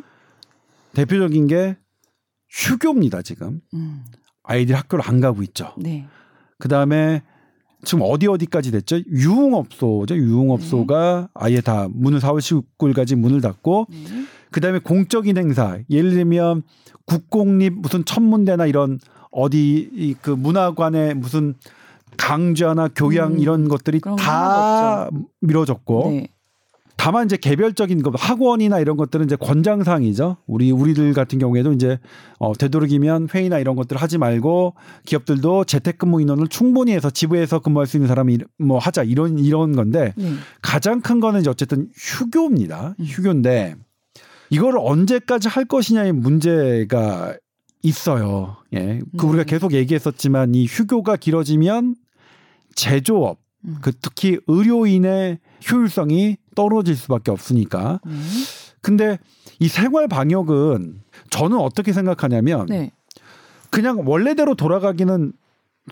대표적인 게 휴교입니다, 지금. 음. 아이들이 학교를 안 가고 있죠. 네. 그 다음에 지금 어디 어디까지 됐죠? 유흥업소죠. 유흥업소가 아예 다 문을 4월 19일까지 문을 닫고 네. 그 다음에 공적인 행사 예를 들면 국공립 무슨 천문대나 이런 어디 이 그 문화관에 무슨 강좌나 교양 음, 이런 것들이 다 미뤄졌고 네. 다만 이제 개별적인 거 학원이나 이런 것들은 이제 권장사항이죠. 우리 우리들 같은 경우에도 이제 어 되도록이면 회의나 이런 것들 하지 말고 기업들도 재택근무 인원을 충분히 해서 지부에서 근무할 수 있는 사람이 뭐 하자 이런 이런 건데 네. 가장 큰 거는 이제 어쨌든 휴교입니다. 음. 휴교인데 이거를 언제까지 할 것이냐의 문제가 있어요. 예. 그 네. 우리가 계속 얘기했었지만 이 휴교가 길어지면 제조업, 음. 그 특히 의료인의 효율성이 떨어질 수밖에 없으니까. 네. 근데 이 생활 방역은 저는 어떻게 생각하냐면 네. 그냥 원래대로 돌아가기는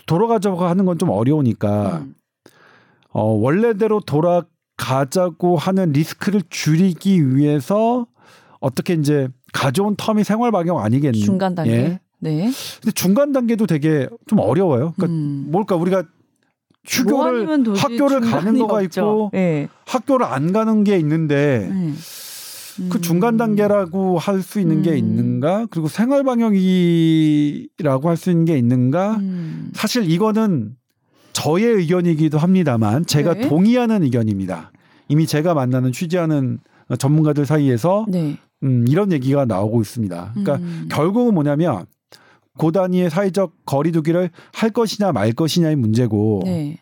돌아가자고 하는 건 좀 어려우니까 음. 어, 원래대로 돌아가자고 하는 리스크를 줄이기 위해서 어떻게 이제 가져온 텀이 생활 방역 아니겠니? 중간 단계. 예. 네. 근데 중간 단계도 되게 좀 어려워요. 그러니까 음. 뭘까 우리가 뭐 휴교를 도저히 학교를 가는 거가 없죠. 있고 네. 학교를 안 가는 게 있는데 네. 그 중간 단계라고 할 수 있는 게 음. 있는가? 그리고 생활 방역이라고 할 수 있는 게 있는가? 음. 사실 이거는 저의 의견이기도 합니다만 제가 네. 동의하는 의견입니다. 이미 제가 만나는 취재하는 전문가들 사이에서 네. 음, 이런 얘기가 나오고 있습니다. 그러니까 음. 결국은 뭐냐면 고단위의 사회적 거리두기를 할 것이냐 말 것이냐의 문제고 네.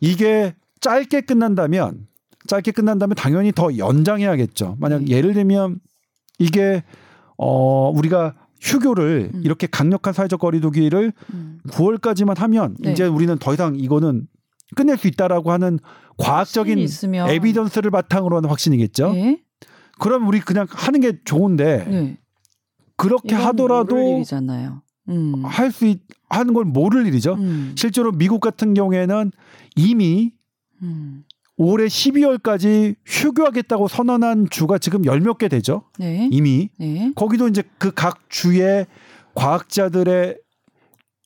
이게 짧게 끝난다면 짧게 끝난다면 당연히 더 연장해야겠죠. 만약 네. 예를 들면 이게 어 우리가 휴교를 음. 이렇게 강력한 사회적 거리두기를 음. 9월까지만 하면 네. 이제 우리는 더 이상 이거는 끝낼 수 있다라고 하는 과학적인 에비던스를 바탕으로 하는 확신이겠죠. 네. 그럼 우리 그냥 하는 게 좋은데 네. 그렇게 하더라도. 음. 할수 하는 걸 모를 일이죠. 음. 실제로 미국 같은 경우에는 이미 음. 올해 12월까지 휴교하겠다고 선언한 주가 지금 열 몇 개 되죠. 네. 이미 네. 거기도 이제 그 각 주의 과학자들의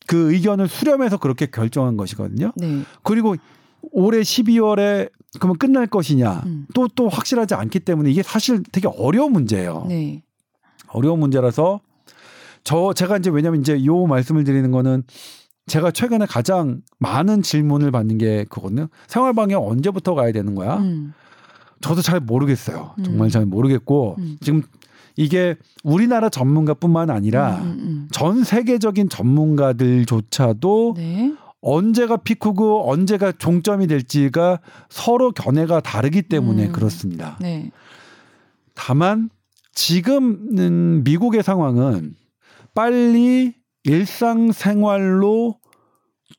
그 의견을 수렴해서 그렇게 결정한 것이거든요. 네. 그리고 올해 12월에 그러면 끝날 것이냐 음. 또또 확실하지 않기 때문에 이게 사실 되게 어려운 문제예요. 네. 어려운 문제라서 저 제가 이제 왜냐면 이제 요 말씀을 드리는 거는 제가 최근에 가장 많은 질문을 받는 게 그거든요. 생활 방역 언제부터 가야 되는 거야? 음. 저도 잘 모르겠어요. 정말 음. 잘 모르겠고 음. 지금 이게 우리나라 전문가뿐만 아니라 음, 음, 전 세계적인 전문가들조차도 음. 네. 언제가 피크고 언제가 종점이 될지가 서로 견해가 다르기 때문에 음. 그렇습니다. 네. 다만 지금은 미국의 상황은 빨리 일상생활로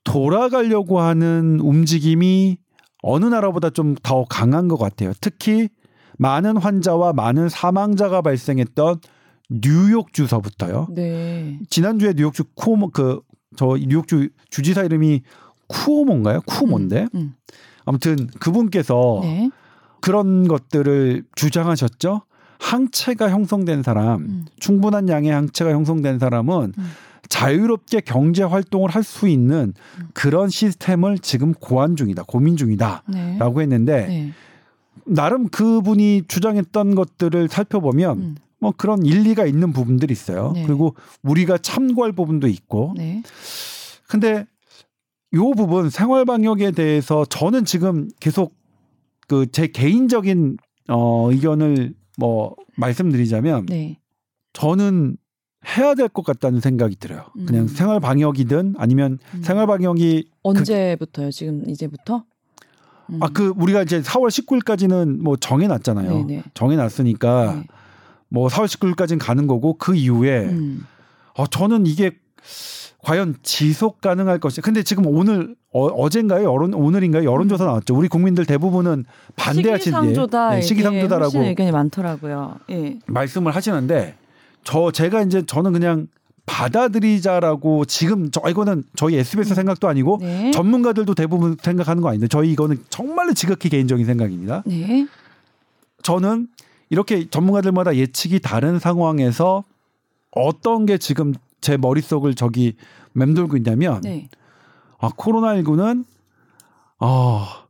돌아가려고 하는 움직임이 어느 나라보다 좀 더 강한 것 같아요. 특히 많은 환자와 많은 사망자가 발생했던 뉴욕 주서부터요. 네. 지난주에 뉴욕주 쿠오모 그저 뉴욕주 주지사 이름이 쿠오모인가요? 쿠오모인데 음. 아무튼 그분께서 네. 그런 것들을 주장하셨죠. 항체가 형성된 사람, 음. 충분한 양의 항체가 형성된 사람은 음. 자유롭게 경제 활동을 할 수 있는 음. 그런 시스템을 지금 고안 중이다, 고민 중이다라고 네. 했는데 네. 나름 그분이 주장했던 것들을 살펴보면 음. 뭐 그런 일리가 있는 부분들이 있어요. 네. 그리고 우리가 참고할 부분도 있고. 네. 근데 요 부분 생활 방역에 대해서 저는 지금 계속 그 제 개인적인 어 의견을 뭐 말씀드리자면 네. 저는 해야 될 것 같다는 생각이 들어요. 그냥 음. 생활 방역이든 아니면 음. 생활 방역이 언제부터요? 지금 이제부터? 음. 아그 우리가 이제 4월 19일까지는 뭐 정해 놨잖아요. 네네. 정해 놨으니까 네. 뭐 4월 19일까지는 가는 거고 그 이후에 음. 어 저는 이게 과연 지속 가능할 것이. 근데 지금 오늘 어, 어젠가요? 여론 오늘인가요? 여론조사 나왔죠. 우리 국민들 대부분은 반대하시는 시기상조다. 네, 이게 시기상조다라고 의견이 많더라고요. 예. 말씀을 하시는데 저 제가 이제 저는 그냥 받아들이자라고 지금 저 이거는 저희 SBS 생각도 아니고 네. 전문가들도 대부분 생각하는 거 아닌데 저희 이거는 정말로 지극히 개인적인 생각입니다. 네. 저는 이렇게 전문가들마다 예측이 다른 상황에서 어떤 게 지금 제 머릿속을 저기 맴돌고 있냐면 네. 아 코로나19는 아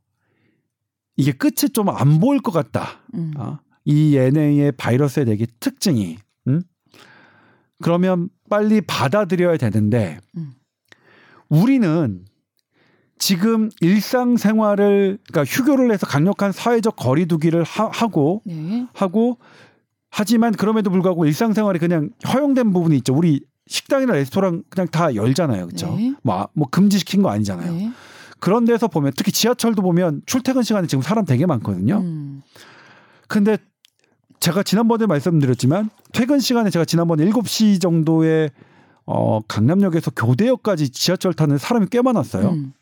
이게 끝이 좀 안 보일 것 같다. 음. 아, 이 NA의 바이러스의 되게 특징이 음? 그러면 빨리 받아들여야 되는데 음. 우리는 지금 일상생활을 그러니까 휴교를 해서 강력한 사회적 거리두기를 하, 고 네. 하고 하지만 그럼에도 불구하고 일상생활이 그냥 허용된 부분이 있죠. 우리 식당이나 레스토랑 그냥 다 열잖아요. 그렇죠? 네. 뭐, 뭐 금지시킨 거 아니잖아요. 네. 그런 데서 보면 특히 지하철도 보면 출퇴근 시간에 지금 사람 되게 많거든요. 음. 근데 제가 지난번에 말씀드렸지만 퇴근 시간에 제가 지난번에 7시 정도에 어 강남역에서 교대역까지 지하철 타는 사람이 꽤 많았어요. 음.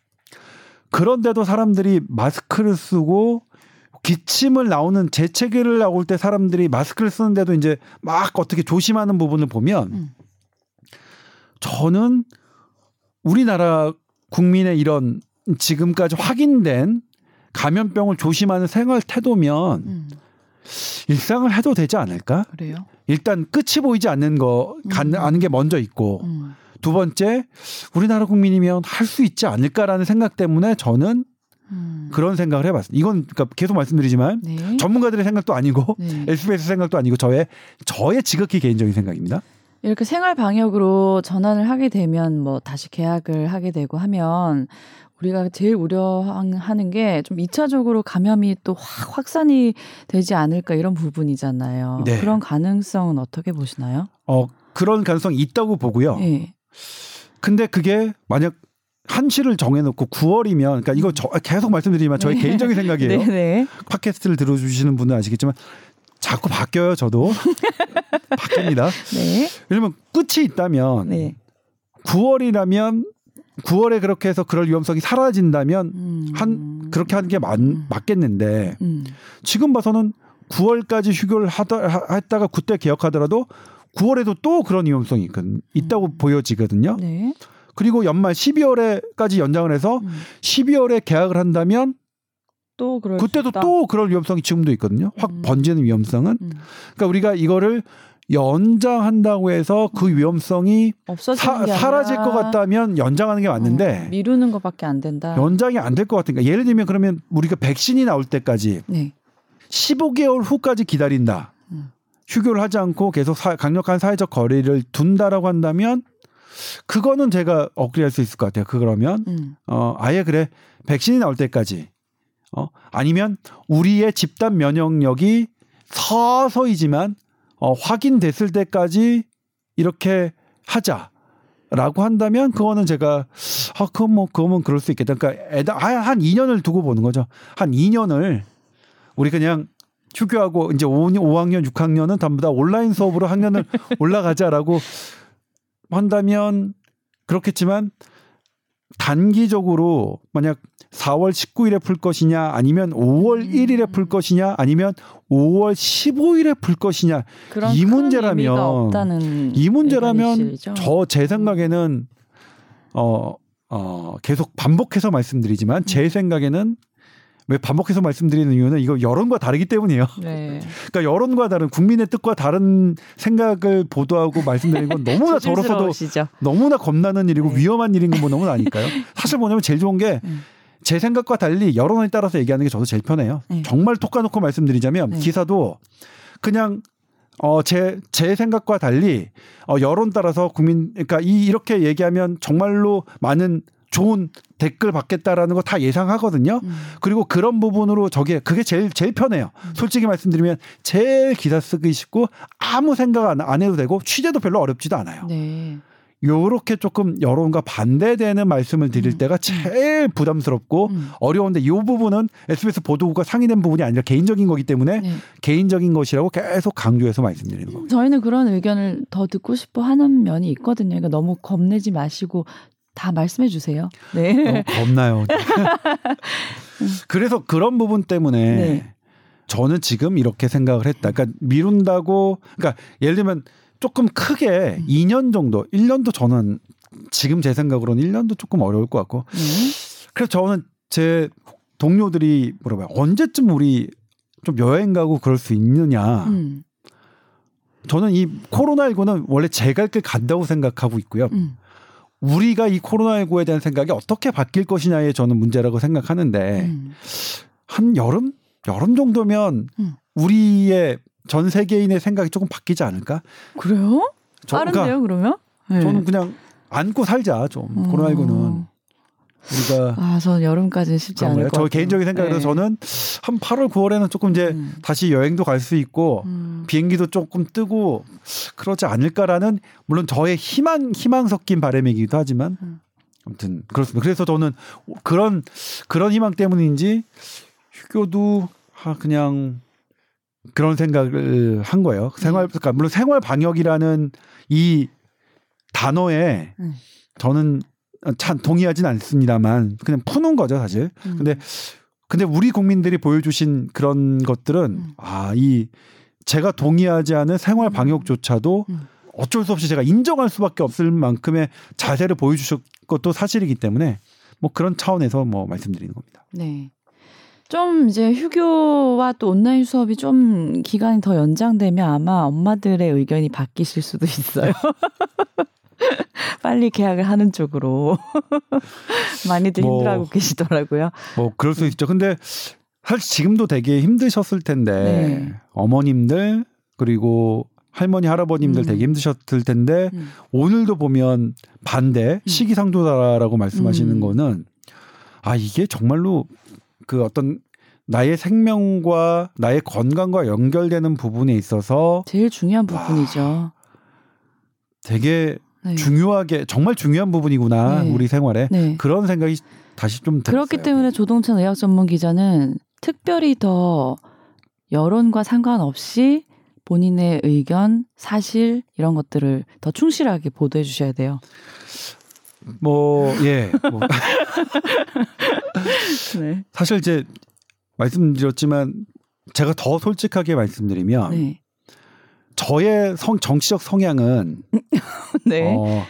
그런데도 사람들이 마스크를 쓰고 기침을 나오는 재채기를 나올 때 사람들이 마스크를 쓰는데도 이제 막 어떻게 조심하는 부분을 보면 음. 저는 우리나라 국민의 이런 지금까지 확인된 감염병을 조심하는 생활 태도면 음. 일상을 해도 되지 않을까? 그래요? 일단 끝이 보이지 않는 거 음. 가는 게 먼저 있고 음. 두 번째 우리나라 국민이면 할 수 있지 않을까라는 생각 때문에 저는 음. 그런 생각을 해봤습니다. 이건 그러니까 계속 말씀드리지만 네. 전문가들의 생각도 아니고 네. SBS 생각도 아니고 저의 저의 지극히 개인적인 생각입니다. 이렇게 생활 방역으로 전환을 하게 되면 뭐 다시 계약을 하게 되고 하면 우리가 제일 우려하는 게 좀 2차적으로 감염이 또 확 확산이 되지 않을까 이런 부분이잖아요. 네. 그런 가능성은 어떻게 보시나요? 어 그런 가능성이 있다고 보고요. 예. 근데 그게 만약 한시를 정해놓고 9월이면 그러니까 이거 저, 계속 말씀드리지만 저의 네. 개인적인 생각이에요. 네, 네. 팟캐스트를 들어주시는 분은 아시겠지만 자꾸 바뀌어요. 저도 바뀝니다. 네. 왜냐면 끝이 있다면 네. 9월이라면 9월에 그렇게 해서 그럴 위험성이 사라진다면 음. 한 그렇게 하는 게 맞, 맞겠는데 음. 지금 봐서는 9월까지 휴교를 하다 하- 했다가 그때 개혁하더라도 9월에도 또 그런 위험성이 있, 있다고 보여지거든요. 네. 그리고 연말 12월에까지 연장을 해서 음. 12월에 계약을 한다면 또 그럴 수 그때도. 또 그럴 위험성이 지금도 있거든요. 확 음. 번지는 위험성은. 음. 그러니까 우리가 이거를 연장한다고 해서 그 위험성이 없어지는 사, 게 사라질 것 같다면 연장하는 게 맞는데 어, 미루는 것밖에 안 된다. 연장이 안 될 것 같으니까 예를 들면 그러면 우리가 백신이 나올 때까지 네. 15개월 후까지 기다린다. 음. 휴교를 하지 않고 계속 사- 강력한 사회적 거리를 둔다라고 한다면 그거는 제가 억울할 수 있을 것 같아요. 그러면 음. 어 아예 그래 백신이 나올 때까지 어 아니면 우리의 집단 면역력이 서서히지만 어 확인됐을 때까지 이렇게 하자 라고 한다면 그거는 제가 아 그건 뭐 그거면 그럴 수 있겠다. 그러니까 애다 아, 한 2년을 두고 보는 거죠. 한 2년을 우리 그냥 휴교하고 이제 5, 5학년, 6학년은 전부 다 온라인 수업으로 학년을 올라가자라고 한다면 그렇겠지만 단기적으로 만약 4월 19일에 풀 것이냐 아니면 5월 음. 1일에 풀 것이냐 아니면 5월 15일에 풀 것이냐 이큰 문제라면 이 문제라면? 저 제 생각에는 어, 어, 계속 반복해서 말씀드리지만 제 음. 생각에는 왜 반복해서 말씀드리는 이유는 이거 여론과 다르기 때문이에요. 네. 그러니까 여론과 다른 국민의 뜻과 다른 생각을 보도하고 말씀드리는 건 너무나 저로서도. 너무나 겁나는 일이고 네. 위험한 일인 건 뭐 너무나 아니까요. 사실 뭐냐면 제일 좋은 게제 음. 생각과 달리 여론에 따라서 얘기하는 게 저도 제일 편해요. 네. 정말 톡 까놓고 말씀드리자면 네. 기사도 그냥 어, 제, 제 생각과 달리 어, 여론 따라서 국민, 그러니까 이, 이렇게 얘기하면 정말로 많은 좋은 댓글 받겠다라는 거 다 예상하거든요. 음. 그리고 그런 부분으로 저게 그게 제일 제일 편해요. 솔직히 말씀드리면 제일 기사 쓰기 쉽고 아무 생각 안, 안 해도 되고 취재도 별로 어렵지도 않아요. 네. 요렇게 조금 여론과 반대되는 말씀을 드릴 음. 때가 제일 부담스럽고 음. 어려운데 이 부분은 SBS 보도국과 상의된 부분이 아니라 개인적인 거기 때문에 네. 개인적인 것이라고 계속 강조해서 말씀드리는 겁니다. 저희는 그런 의견을 더 듣고 싶어 하는 면이 있거든요. 그러니까 너무 겁내지 마시고 다 말씀해 주세요. 네. 너무 겁나요. 그래서 그런 부분 때문에 네. 저는 지금 이렇게 생각을 했다. 그러니까 미룬다고 그러니까 예를 들면 조금 크게 음. 2년 정도, 1년도 저는 지금 제 생각으로는 1년도 조금 어려울 것 같고 네. 그래서 저는 제 동료들이 물어봐요. 언제쯤 우리 좀 여행 가고 그럴 수 있느냐. 음. 저는 이 코로나19는 원래 제갈길 간다고 생각하고 있고요. 음. 우리가 이 코로나19에 대한 생각이 어떻게 바뀔 것이냐에 저는 문제라고 생각하는데 음. 한 여름 여름 정도면 음. 우리의 전 세계인의 생각이 조금 바뀌지 않을까? 그래요? 저, 빠른데요, 그러면? 네. 저는 그냥 안고 살자 좀 음. 코로나19는 우리가 아, 전 여름까지는 쉽지 않을? 것 저. 개인적인 생각으로 네. 저는 한 8월 9월에는 조금 이제 음. 다시 여행도 갈 수 있고 음. 비행기도 조금 뜨고 그러지 않을까라는 물론 저의 희망 희망 섞인 바람이기도 하지만 음. 아무튼 그렇습니다. 그래서 저는 그런 그런 희망 때문인지 휴교도 아 그냥 그런 생각을 한 거예요. 생활 그러니까 물론 생활 방역이라는 이 단어에 음. 저는 참 동의하진 않습니다만 그냥 푸는 거죠 사실. 음. 근데 근데 우리 국민들이 보여주신 그런 것들은 음. 아이 제가 동의하지 않은 생활 방역조차도 음. 어쩔 수 없이 제가 인정할 수밖에 없을 만큼의 자세를 보여주실 것도 사실이기 때문에 뭐 그런 차원에서 뭐 말씀드리는 겁니다. 네. 좀 이제 휴교와 또 온라인 수업이 좀 기간이 더 연장되면 아마 엄마들의 의견이 바뀌실 수도 있어요. 빨리 계약을 하는 쪽으로 많이들 뭐. 힘들어하고 계시더라고요. 뭐 그럴 수 있죠. 근데 사실 지금도 되게 힘드셨을 텐데 네. 어머님들 그리고 할머니 할아버님들 음. 되게 힘드셨을 텐데 음. 오늘도 보면 반대 시기상조다라고 말씀하시는 음. 거는 아 이게 정말로 그 어떤 나의 생명과 나의 건강과 연결되는 부분에 있어서 제일 중요한 와. 부분이죠. 되게 네. 중요하게 정말 중요한 부분이구나 네. 우리 생활에 네. 그런 생각이 다시 좀 들었어요. 그렇기 때문에 조동찬 의학 전문 기자는 특별히 더 여론과 상관없이 본인의 의견, 사실 이런 것들을 더 충실하게 보도해 주셔야 돼요. 뭐 예. 뭐 네. 사실 이제 말씀드렸지만 제가 더 솔직하게 말씀드리면 네. 저의 성 정치적 성향은 네. 어,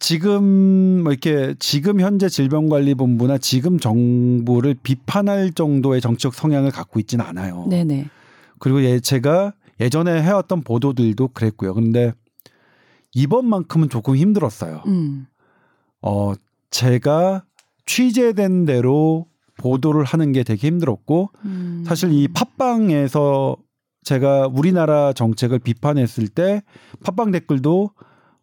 지금 뭐 이렇게 지금 현재 질병관리본부나 지금 정부를 비판할 정도의 정치적 성향을 갖고 있지는 않아요. 네네. 그리고 예, 제가 예전에 해왔던 보도들도 그랬고요. 근데 이번만큼은 조금 힘들었어요. 음. 어, 제가 취재된 대로 보도를 하는 게 되게 힘들었고 음. 사실 이 팟빵에서 제가 우리나라 정책을 비판했을 때 팟빵 댓글도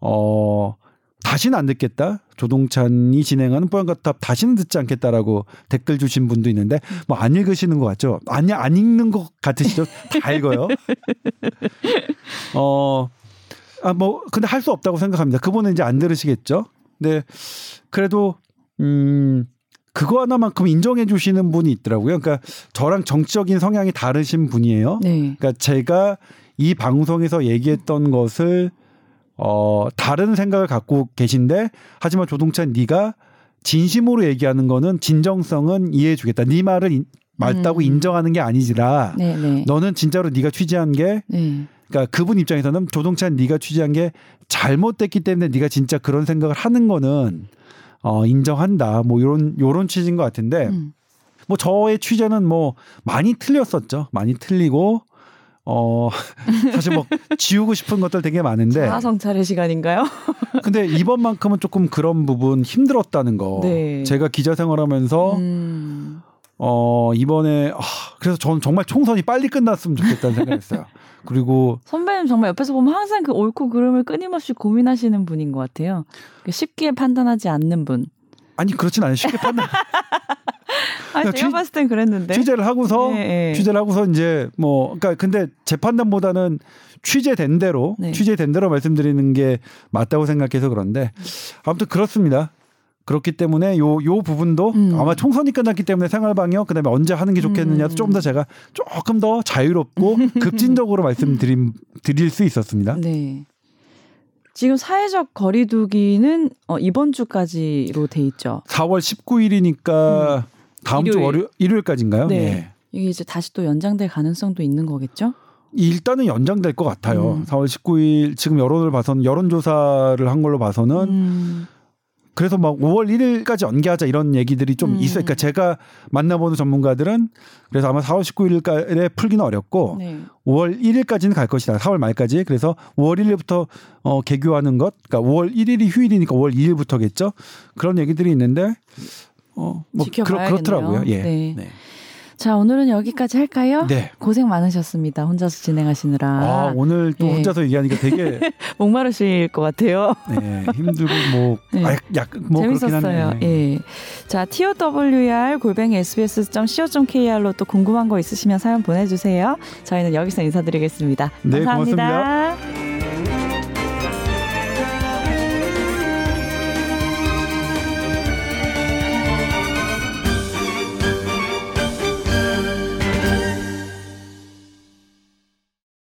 어 다시는 안 듣겠다. 조동찬이 진행하는 뽀얀거탑 다시는 듣지 않겠다라고 댓글 주신 분도 있는데 뭐 안 읽으시는 것 같죠? 아니 안 읽는 것 같으시죠? 다 읽어요. 어. 아, 뭐, 근데 할 수 없다고 생각합니다. 그분은 이제 안 들으시겠죠? 근데 그래도, 음, 그거 하나만큼 인정해 주시는 분이 있더라고요. 그러니까 저랑 정치적인 성향이 다르신 분이에요. 네. 그러니까 제가 이 방송에서 얘기했던 것을 어 다른 생각을 갖고 계신데 하지만 조동찬 네가 진심으로 얘기하는 거는 진정성은 이해해 주겠다. 네 말을 인- 맞다고 음. 인정하는 게 아니지라 네네. 너는 진짜로 네가 취재한 게 네. 그러니까 그분 입장에서는 조동찬 네가 취재한 게 잘못됐기 때문에 네가 진짜 그런 생각을 하는 거는 어 인정한다. 뭐 요런 요런 취지인 것 같은데 음. 뭐 저의 취재는 뭐 많이 틀렸었죠. 많이 틀리고 어 사실 뭐 지우고 싶은 것들 되게 많은데 자아 성찰의 시간인가요? 근데 이번만큼은 조금 그런 부분 힘들었다는 거. 네. 제가 기자 생활하면서 음. 어 이번에 아, 그래서 저는 정말 총선이 빨리 끝났으면 좋겠다는 생각했어요. 그리고 선배님 정말 옆에서 보면 항상 그 옳고 그름을 끊임없이 고민하시는 분인 것 같아요. 쉽게 판단하지 않는 분. 아니 그렇진 않아요. 쉽게 판단 아, 야, 제가 취- 봤을 땐 그랬는데. 취재를 하고서 네, 네. 취재를 하고서 이제 뭐 그러니까 근데 제 판단보다는 취재된 대로 네. 취재된 대로 말씀드리는 게 맞다고 생각해서 그런데 아무튼 그렇습니다. 그렇기 때문에 요 요 부분도 음. 아마 총선이 끝났기 때문에 생활 방역 그 다음에 언제 하는 게 좋겠느냐도 음. 좀더 제가 조금 더 자유롭고 급진적으로 말씀드림 드릴 수 있었습니다. 네. 지금 사회적 거리두기는 어, 이번 주까지로 돼 있죠. 4월 19일이니까 다음 주 일요일. 월요 일요일까지인가요? 네. 예. 이게 이제 다시 또 연장될 가능성도 있는 거겠죠? 일단은 연장될 것 같아요. 음. 4월 19일 지금 여론을 봐서는 여론조사를 한 걸로 봐서는 음. 그래서 막 5월 1일까지 연기하자 이런 얘기들이 좀 음. 있어요. 그러니까 제가 만나보는 전문가들은 그래서 아마 4월 19일에 풀기는 어렵고 네. 5월 1일까지는 갈 것이다. 4월 말까지. 그래서 5월 1일부터 어, 개교하는 것. 그러니까 5월 1일이 휴일이니까 5월 2일부터겠죠. 그런 얘기들이 있는데 어, 뭐 지켜봐야겠네요. 그렇, 더라고요 예. 네. 네. 자, 오늘은 여기까지 할까요? 네. 고생 많으셨습니다. 혼자서 진행하시느라. 아, 오늘 또 예. 혼자서 얘기하니까 되게 목마르실 것 같아요. 네, 힘들고 뭐, 네. 아, 약, 뭐 재밌었어요. 하네. 예. 자, TOWR 골뱅이 sbs.co.kr로 또 궁금한 거 있으시면 사연 보내주세요. 저희는 여기서 인사드리겠습니다. 네, 감사합니다. 고맙습니다.